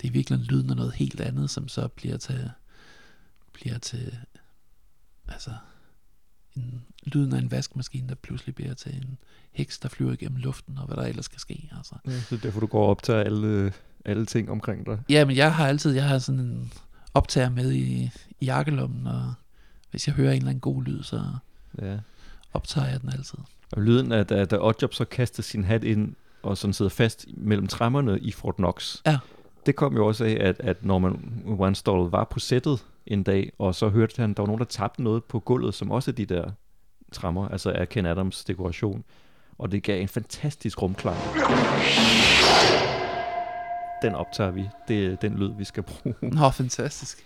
[SPEAKER 9] det er virkelig lyden af noget helt andet, som så bliver til, bliver til, altså, en, lyden af en vaskemaskine, der pludselig bliver til en heks, der flyver igennem luften, og hvad der ellers skal ske. Altså.
[SPEAKER 8] Ja, så derfor du går op til alle, alle ting omkring dig.
[SPEAKER 9] Ja, men jeg har altid, jeg har sådan en optager med i, i jakkelommen, og hvis jeg hører en eller anden god lyd, så
[SPEAKER 8] ja.
[SPEAKER 9] optager jeg den altid.
[SPEAKER 8] Og lyden af, da, da Oddjob så kaster sin hat ind, og sådan sidder fast mellem træmmerne i Fort Knox.
[SPEAKER 9] Ja.
[SPEAKER 8] Det kom jo også af, at, at Norman Wanstall var på sættet en dag, og så hørte han, der var nogen, der tabte noget på gulvet, som også er de der trammer, altså af Ken Adams dekoration. Og det gav en fantastisk rumklang. Den optager vi. Det er den lyd, vi skal bruge.
[SPEAKER 9] Nå, fantastisk.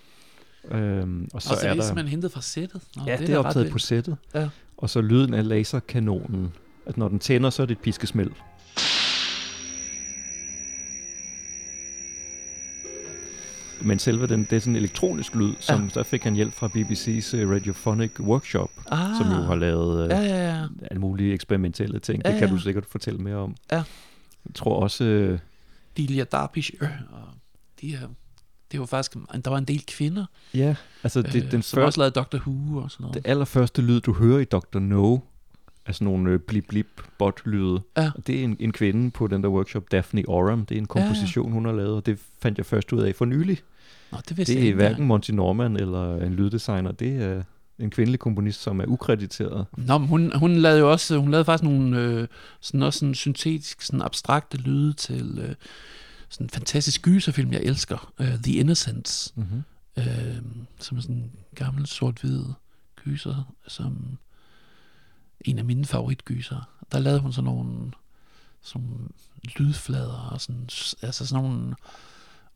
[SPEAKER 8] Øhm, og så,
[SPEAKER 9] og så
[SPEAKER 8] er
[SPEAKER 9] er det
[SPEAKER 8] der...
[SPEAKER 9] simpelthen hentet fra sættet? Nå,
[SPEAKER 8] ja, det,
[SPEAKER 9] er
[SPEAKER 8] det er optaget på sættet.
[SPEAKER 9] Ja.
[SPEAKER 8] Og så lyden af laserkanonen. Altså når den tænder, så er det et piskesmæld. Men selve den, det er sådan en elektronisk lyd, som ja. der fik han hjælp fra BBC's uh, Radiophonic Workshop,
[SPEAKER 9] Ah.
[SPEAKER 8] som jo har lavet uh,
[SPEAKER 9] Ja, ja, ja.
[SPEAKER 8] alle mulige eksperimentelle ting.
[SPEAKER 9] Ja,
[SPEAKER 8] det kan
[SPEAKER 9] ja.
[SPEAKER 8] du sikkert fortælle mere om.
[SPEAKER 9] Ja.
[SPEAKER 8] Jeg tror også... Uh,
[SPEAKER 9] Delia Derbyshire, og de er, det var faktisk, der var en del kvinder,
[SPEAKER 8] ja, altså det,
[SPEAKER 9] øh,
[SPEAKER 8] den
[SPEAKER 9] som også lavede Doctor Who og sådan noget.
[SPEAKER 8] Det allerførste lyd, du hører i Dr. No, er sådan nogle øh, blip-blip-bot-lyde.
[SPEAKER 9] Ja.
[SPEAKER 8] Og det er en, en kvinde på den der workshop, Daphne Oram. Det er en
[SPEAKER 9] Ja, ja.
[SPEAKER 8] komposition, hun har lavet, og det fandt jeg først ud af for nylig.
[SPEAKER 9] Nå, det vidste
[SPEAKER 8] det
[SPEAKER 9] jeg
[SPEAKER 8] er
[SPEAKER 9] ikke
[SPEAKER 8] hverken
[SPEAKER 9] engang.
[SPEAKER 8] Monty Norman eller en lyddesigner. Det er en kvindelig komponist, som er ukrediteret.
[SPEAKER 9] Nå, men hun, hun lavede jo også, hun lavede faktisk nogle øh, sådan også sådan syntetisk, sådan abstrakte lyde til øh, sådan en fantastisk gyserfilm, jeg elsker, øh, The Innocents,
[SPEAKER 8] Mhm.
[SPEAKER 9] øh, som er sådan en gammel sort-hvid gyser, som en af mine favoritgyser. Der lavede hun sådan nogle sådan lydflader og sådan, altså sådan nogle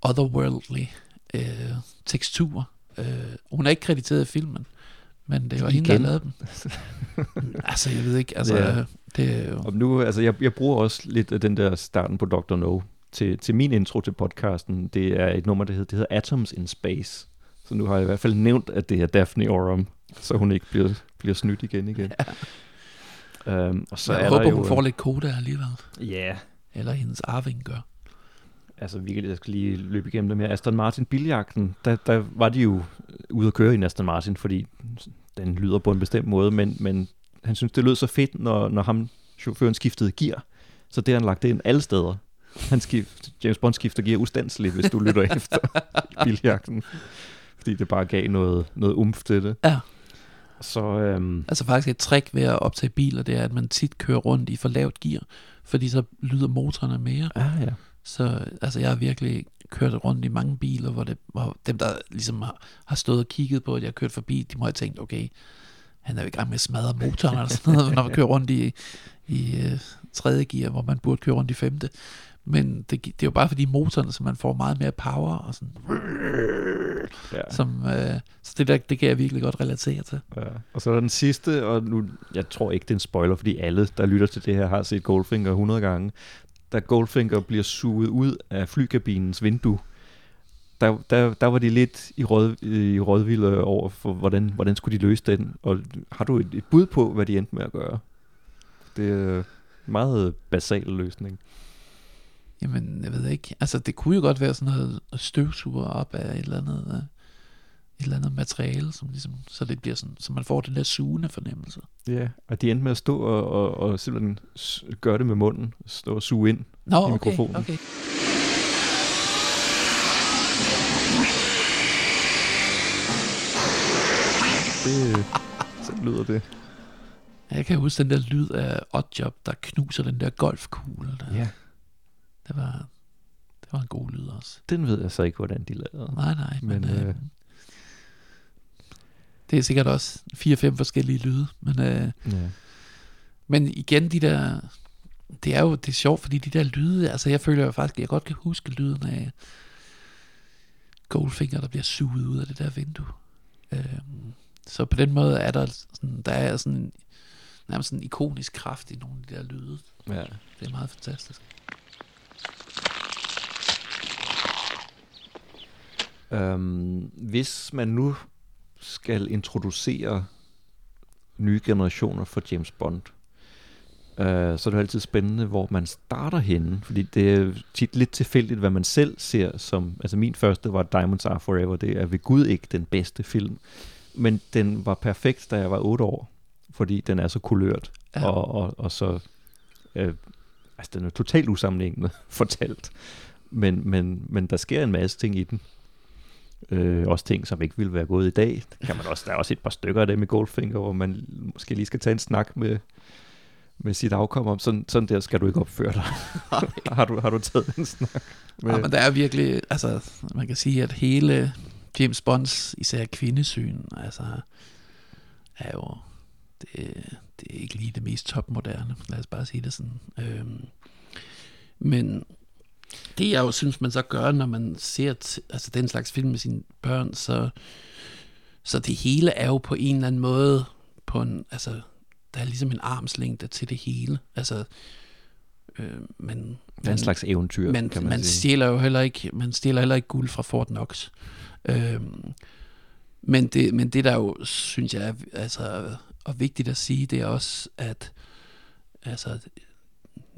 [SPEAKER 9] otherworldly øh, teksturer. Øh, hun er ikke krediteret i filmen, men det var hende, der lavede dem. (laughs) altså, jeg ved ikke, altså,
[SPEAKER 8] Ja.
[SPEAKER 9] det er jo...
[SPEAKER 8] Og nu, altså, jeg, jeg bruger også lidt af den der starten på Dr. No til, til min intro til podcasten. Det er et nummer, der hedder, det hedder Atoms in Space. Så nu har jeg i hvert fald nævnt, at det er Daphne Oram, så hun ikke bliver, bliver snydt igen igen. Ja. Øhm, og så
[SPEAKER 9] jeg
[SPEAKER 8] er
[SPEAKER 9] håber,
[SPEAKER 8] der jo,
[SPEAKER 9] hun får lidt koda alligevel.
[SPEAKER 8] Ja.
[SPEAKER 9] Eller hendes arving gør.
[SPEAKER 8] Altså, vi kan, lige løbe igennem det med Aston Martin biljagten. Der, der var de jo ude at køre i en Aston Martin, fordi den lyder på en bestemt måde, men, men han synes, det lød så fedt, når, når ham, chaufføren skiftede gear. Så det har han lagt ind alle steder. Han skift, James Bond skifter gear ustandsligt, hvis du lytter (laughs) efter biljagten. Fordi det bare gav noget, noget umf til det.
[SPEAKER 9] Ja.
[SPEAKER 8] Så, øhm,
[SPEAKER 9] Altså faktisk et trick ved at optage biler, det er, at man tit kører rundt i for lavt gear, fordi så lyder motorerne mere.
[SPEAKER 8] Ah, ja.
[SPEAKER 9] Så altså, jeg har virkelig kørt rundt i mange biler, hvor, det, hvor dem, der ligesom har, har stået og kigget på, at jeg har kørt forbi, de må have tænkt, okay, han er jo i gang med at smadre motoren eller sådan noget, når man kører rundt i, i uh, tredje gear, hvor man burde køre rundt i femte. Men det, det er jo bare fordi motoren, så man får meget mere power og sådan.
[SPEAKER 8] Ja.
[SPEAKER 9] Som, uh, så det der, det kan jeg virkelig godt relatere til.
[SPEAKER 8] Ja. Og så er der den sidste, og nu, jeg tror ikke, det er en spoiler, fordi alle, der lytter til det her, har set Goldfinger 100 gange. Da Goldfinger bliver suget ud af flykabinens vindue, der, der, der var de lidt i, rød, i rådvilde over, for hvordan, hvordan skulle de løse den. Og har du et, et bud på, hvad de endte med at gøre? Det er en meget basal løsning.
[SPEAKER 9] Jamen, jeg ved ikke. Altså, det kunne jo godt være sådan noget støvsuger op af et eller andet, øh, et eller andet materiale, som ligesom, så det bliver sådan, så man får den der sugende fornemmelse.
[SPEAKER 8] Ja, og de endte med at stå og, og, og simpelthen gøre det med munden, stå og suge ind
[SPEAKER 9] Nå,
[SPEAKER 8] i
[SPEAKER 9] okay,
[SPEAKER 8] mikrofonen.
[SPEAKER 9] okay.
[SPEAKER 8] Det, så lyder det.
[SPEAKER 9] Jeg kan huske den der lyd af Oddjob, der knuser den der golfkugle. Der.
[SPEAKER 8] Ja.
[SPEAKER 9] Det var, det var en god lyd også.
[SPEAKER 8] Den ved jeg så ikke, hvordan de lavede.
[SPEAKER 9] Nej, nej, men,
[SPEAKER 8] Men,
[SPEAKER 9] øh,
[SPEAKER 8] øh,
[SPEAKER 9] Det er sikkert også fire-fem forskellige lyde, men, øh,
[SPEAKER 8] Ja.
[SPEAKER 9] men igen, de der, det er jo det er sjovt, fordi de der lyde, altså jeg føler jo faktisk, at jeg godt kan huske lyden af Goldfinger, der bliver suget ud af det der vindue. Øh, så på den måde er der sådan, der er sådan nærmest en ikonisk kraft i nogle af de der lyde.
[SPEAKER 8] Ja.
[SPEAKER 9] Det er meget fantastisk.
[SPEAKER 8] Øhm, hvis man nu skal introducere nye generationer for James Bond, Uh, så er det jo altid spændende, hvor man starter henne, fordi det er tit lidt tilfældigt, hvad man selv ser som, altså min første var Diamonds Are Forever, det er ved Gud ikke den bedste film, men den var perfekt, da jeg var 8 år, fordi den er så kulørt,
[SPEAKER 9] ja.
[SPEAKER 8] og, og, og så, øh, altså den er totalt usammenhængende (laughs) fortalt, men, men, men der sker en masse ting i den, Øh, også ting, som ikke ville være gået i dag. Det kan man også, der er også et par stykker af dem i Goldfinger, hvor man måske lige skal tage en snak med, med sit afkom om, sådan, sådan der skal du ikke opføre dig. (laughs) har, du, har du taget en snak?
[SPEAKER 9] Med... Ja, men der er virkelig, altså man kan sige, at hele James Bonds, især kvindesyn, altså er jo, det, det er ikke lige det mest topmoderne, lad os bare sige det sådan. Øhm, men det jeg jo synes, man så gør, når man ser t- altså den slags film med sine børn, så, så det hele er jo på en eller anden måde på en, altså der er ligesom en armslængde til det hele. Altså, øh, men,
[SPEAKER 8] Det er en slags eventyr,
[SPEAKER 9] man,
[SPEAKER 8] kan man
[SPEAKER 9] man
[SPEAKER 8] sige.
[SPEAKER 9] stjæler jo heller ikke, man stjæler heller ikke guld fra Fort Knox. Øhm, men, det, men det der jo, synes jeg, er, altså, og vigtigt at sige, det er også, at altså,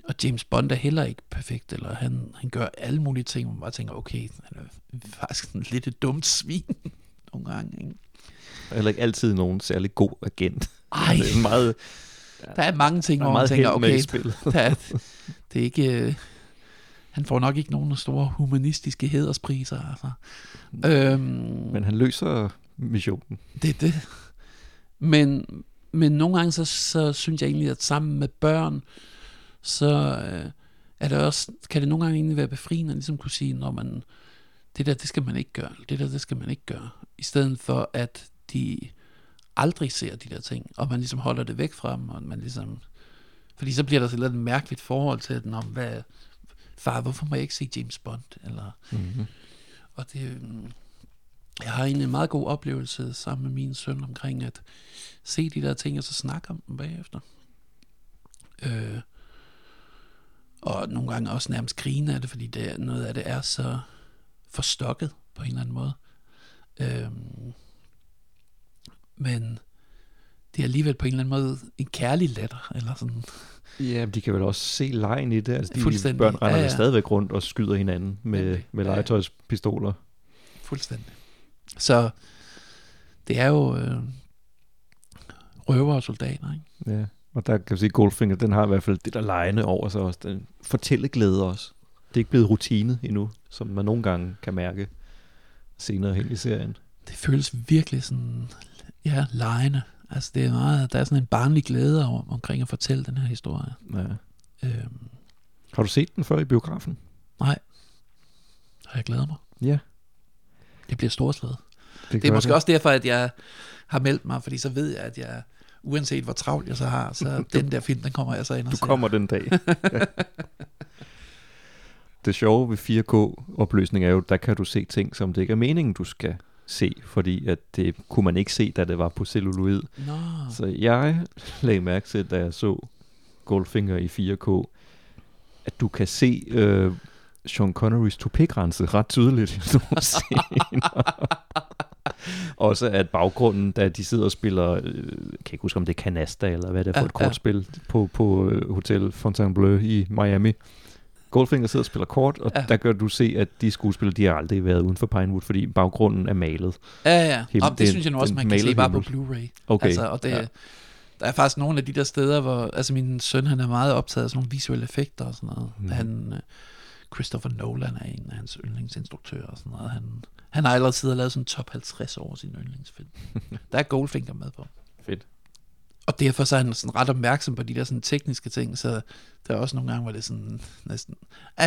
[SPEAKER 9] og James Bond er heller ikke perfekt, eller han, han gør alle mulige ting, hvor man bare tænker, okay, han er faktisk sådan lidt et dumt svin (laughs) nogle gange. Ikke?
[SPEAKER 8] Heller ikke altid nogen særlig god agent.
[SPEAKER 9] Ej.
[SPEAKER 8] Det er meget,
[SPEAKER 9] Der er mange ting,
[SPEAKER 8] der er
[SPEAKER 9] hvor man tænker, okay, (laughs) der er, det er ikke, øh, han får nok ikke nogen store humanistiske hederspriser. Altså. Øhm,
[SPEAKER 8] Men han løser missionen.
[SPEAKER 9] Det er det. Men, men nogle gange, så, så synes jeg egentlig, at sammen med børn, så øh, er det også, kan det nogle gange egentlig være befriende, at ligesom kunne sige, når man, det der, det skal man ikke gøre, det der, det skal man ikke gøre, i stedet for, at de aldrig ser de der ting, og man ligesom holder det væk fra dem, og man ligesom, fordi så bliver der sådan et mærkeligt forhold til, at, når, hvad, far, hvorfor må jeg ikke se James Bond, eller,
[SPEAKER 8] Mhm.
[SPEAKER 9] og det, øhm, jeg har en meget god oplevelse sammen med min søn omkring at se de der ting, og så snakke om dem bagefter. Øh, og nogle gange også nærmest grine af det, fordi det, noget af det er så forstokket på en eller anden måde. Øh, men det er alligevel på en eller anden måde en kærlig latter, eller sådan.
[SPEAKER 8] Ja, men de kan vel også se lejen i det. Altså, de
[SPEAKER 9] Fuldstændig.
[SPEAKER 8] børn render
[SPEAKER 9] Ja,
[SPEAKER 8] ja,
[SPEAKER 9] ja.
[SPEAKER 8] ja. stadigvæk rundt og skyder hinanden med, med legetøjspistoler.
[SPEAKER 9] Fuldstændig. Så det er jo øh, røver og soldater, ikke?
[SPEAKER 8] Ja, og der kan man sige, Goldfinger, den har i hvert fald det der lejende over sig også. Den fortælleglæde også. Det er ikke blevet rutine endnu, som man nogle gange kan mærke senere hen i serien.
[SPEAKER 9] det føles virkelig sådan, ja, lejende. Altså det er meget, der er sådan en barnlig glæde over, omkring at fortælle den her historie.
[SPEAKER 8] Ja.
[SPEAKER 9] Øhm,
[SPEAKER 8] Har du set den før i biografen?
[SPEAKER 9] nej, og jeg glæder mig.
[SPEAKER 8] Ja.
[SPEAKER 9] Det bliver storslået.
[SPEAKER 8] Det
[SPEAKER 9] Det, er måske
[SPEAKER 8] det.
[SPEAKER 9] også derfor, at jeg har meldt mig, fordi så ved jeg, at jeg, uanset hvor travlt jeg så har, så den der film, den kommer jeg så ind og
[SPEAKER 8] Du
[SPEAKER 9] ser.
[SPEAKER 8] kommer den dag. (laughs) det sjove ved 4K-opløsning er jo, der kan du se ting, som det ikke er meningen, du skal se, fordi at det kunne man ikke se, da det var på celluloid.
[SPEAKER 9] Nå.
[SPEAKER 8] Så jeg lagde mærke til, da jeg så Goldfinger i 4K, at du kan se øh, Sean Connerys toupégrænse ret tydeligt i (laughs) nogle scener. (laughs) Også at baggrunden, da de sidder og spiller, øh, jeg kan ikke huske, om det er Canasta, eller hvad det er for
[SPEAKER 9] Ja,
[SPEAKER 8] et kortspil, på, på øh, Hotel Fontainebleau i Miami. Goldfinger sidder og spiller kort, og
[SPEAKER 9] Ja.
[SPEAKER 8] ja. der kan du se, at de skuespillere, de har aldrig været uden for Pinewood, fordi baggrunden er malet.
[SPEAKER 9] Ja, ja.
[SPEAKER 8] Himmel-
[SPEAKER 9] Om det synes jeg nu også, man kan se bare på. Blu-ray.
[SPEAKER 8] Okay.
[SPEAKER 9] Altså, og det,
[SPEAKER 8] ja.
[SPEAKER 9] ja. Der er faktisk nogle af de der steder, hvor altså min søn han er meget optaget af sådan nogle visuelle effekter og sådan noget. Mm. Han, øh, Christopher Nolan er en af hans yndlingsinstruktører og sådan noget. Han, han har allerede siddet og lavet sådan top 50 over sin yndlingsfilm. (laughs) der er Goldfinger med på.
[SPEAKER 8] Fedt.
[SPEAKER 9] Og derfor så er han sådan ret opmærksom på de der sådan tekniske ting, så der er også nogle gange, hvor det er sådan næsten,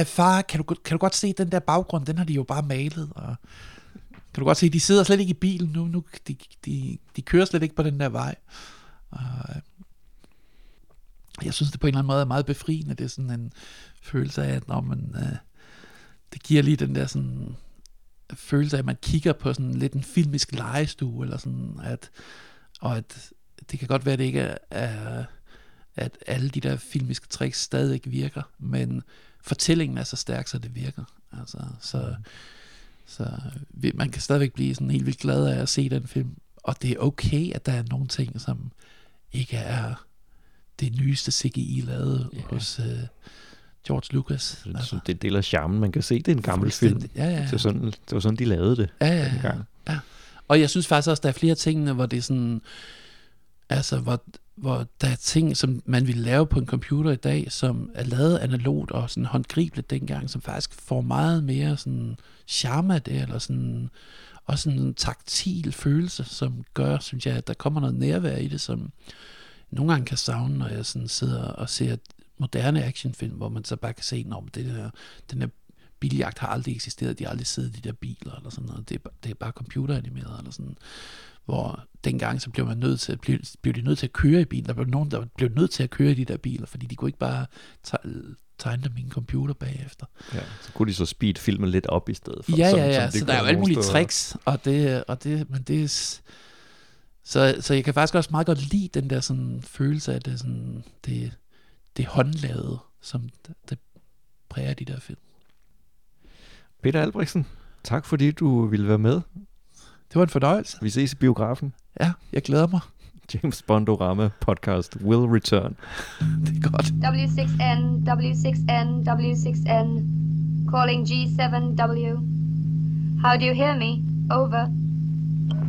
[SPEAKER 9] far, kan du, kan du godt se den der baggrund, den har de jo bare malet, og kan du godt se, de sidder slet ikke i bilen nu, nu de, de, de kører slet ikke på den der vej. Og, øh, jeg synes, det på en eller anden måde er meget befriende. Det er sådan en følelse af, at når man, øh, det giver lige den der sådan følelse af, at man kigger på sådan lidt en filmisk legestue, eller sådan, at, og at det kan godt være, at det ikke er, er at alle de der filmiske tricks stadig virker, men fortællingen er så stærk, så det virker. Altså, så, så vi- man kan stadigvæk blive sådan helt vildt glad af at se den film, og det er okay, at der er nogle ting, som ikke er det nyeste CGI lavet yeah. hos uh, George Lucas.
[SPEAKER 8] Altså. det deler charmen. Man kan se, det er en gammel film.
[SPEAKER 9] Ja, ja.
[SPEAKER 8] Det, var sådan, det var sådan, de lavede det
[SPEAKER 9] ja, ja, ja. ja. Og jeg synes faktisk også, der er flere ting, hvor det er sådan... Altså, hvor, hvor der er ting, som man ville lave på en computer i dag, som er lavet analogt og sådan håndgribeligt dengang, som faktisk får meget mere sådan charme af det, eller sådan, også sådan en taktil følelse, som gør, synes jeg, at der kommer noget nærvær i det, som nogle gange kan savne, når jeg sådan sidder og ser moderne actionfilm, hvor man så bare kan se, at det der, den her biljagt har aldrig eksisteret, de har aldrig siddet i de der biler, eller sådan noget. Det er, det er bare computeranimeret, eller sådan hvor dengang så blev man nødt til, blev, blev de nødt til at køre i bilen. Der blev nogen, der blev nødt til at køre i de der biler, fordi de kunne ikke bare tegne dem i en computer bagefter.
[SPEAKER 8] Ja, så kunne de så speed filmen lidt op i stedet
[SPEAKER 9] for. Ja, ja, ja, som, som så der er jo alle mulige tricks, og det, og det, men det er, så, så jeg kan faktisk også meget godt lide den der sådan følelse af det, sådan, det, det håndlavede, som det, præger de der film.
[SPEAKER 8] Peter Albrechtsen, tak fordi du ville være med.
[SPEAKER 9] Det var en fornøjelse.
[SPEAKER 8] Vi ses i biografen.
[SPEAKER 9] Ja, jeg glæder mig.
[SPEAKER 8] James Bondorama podcast will return. (laughs)
[SPEAKER 9] det er godt.
[SPEAKER 1] W6N, W6N, W6N. Calling G7W. How do you hear me? Over.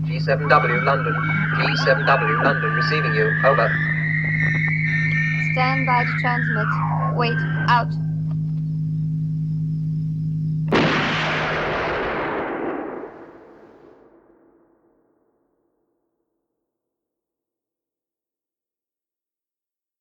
[SPEAKER 2] G7W London. G7W London receiving you. Over.
[SPEAKER 1] Stand by to transmit. Wait. Out.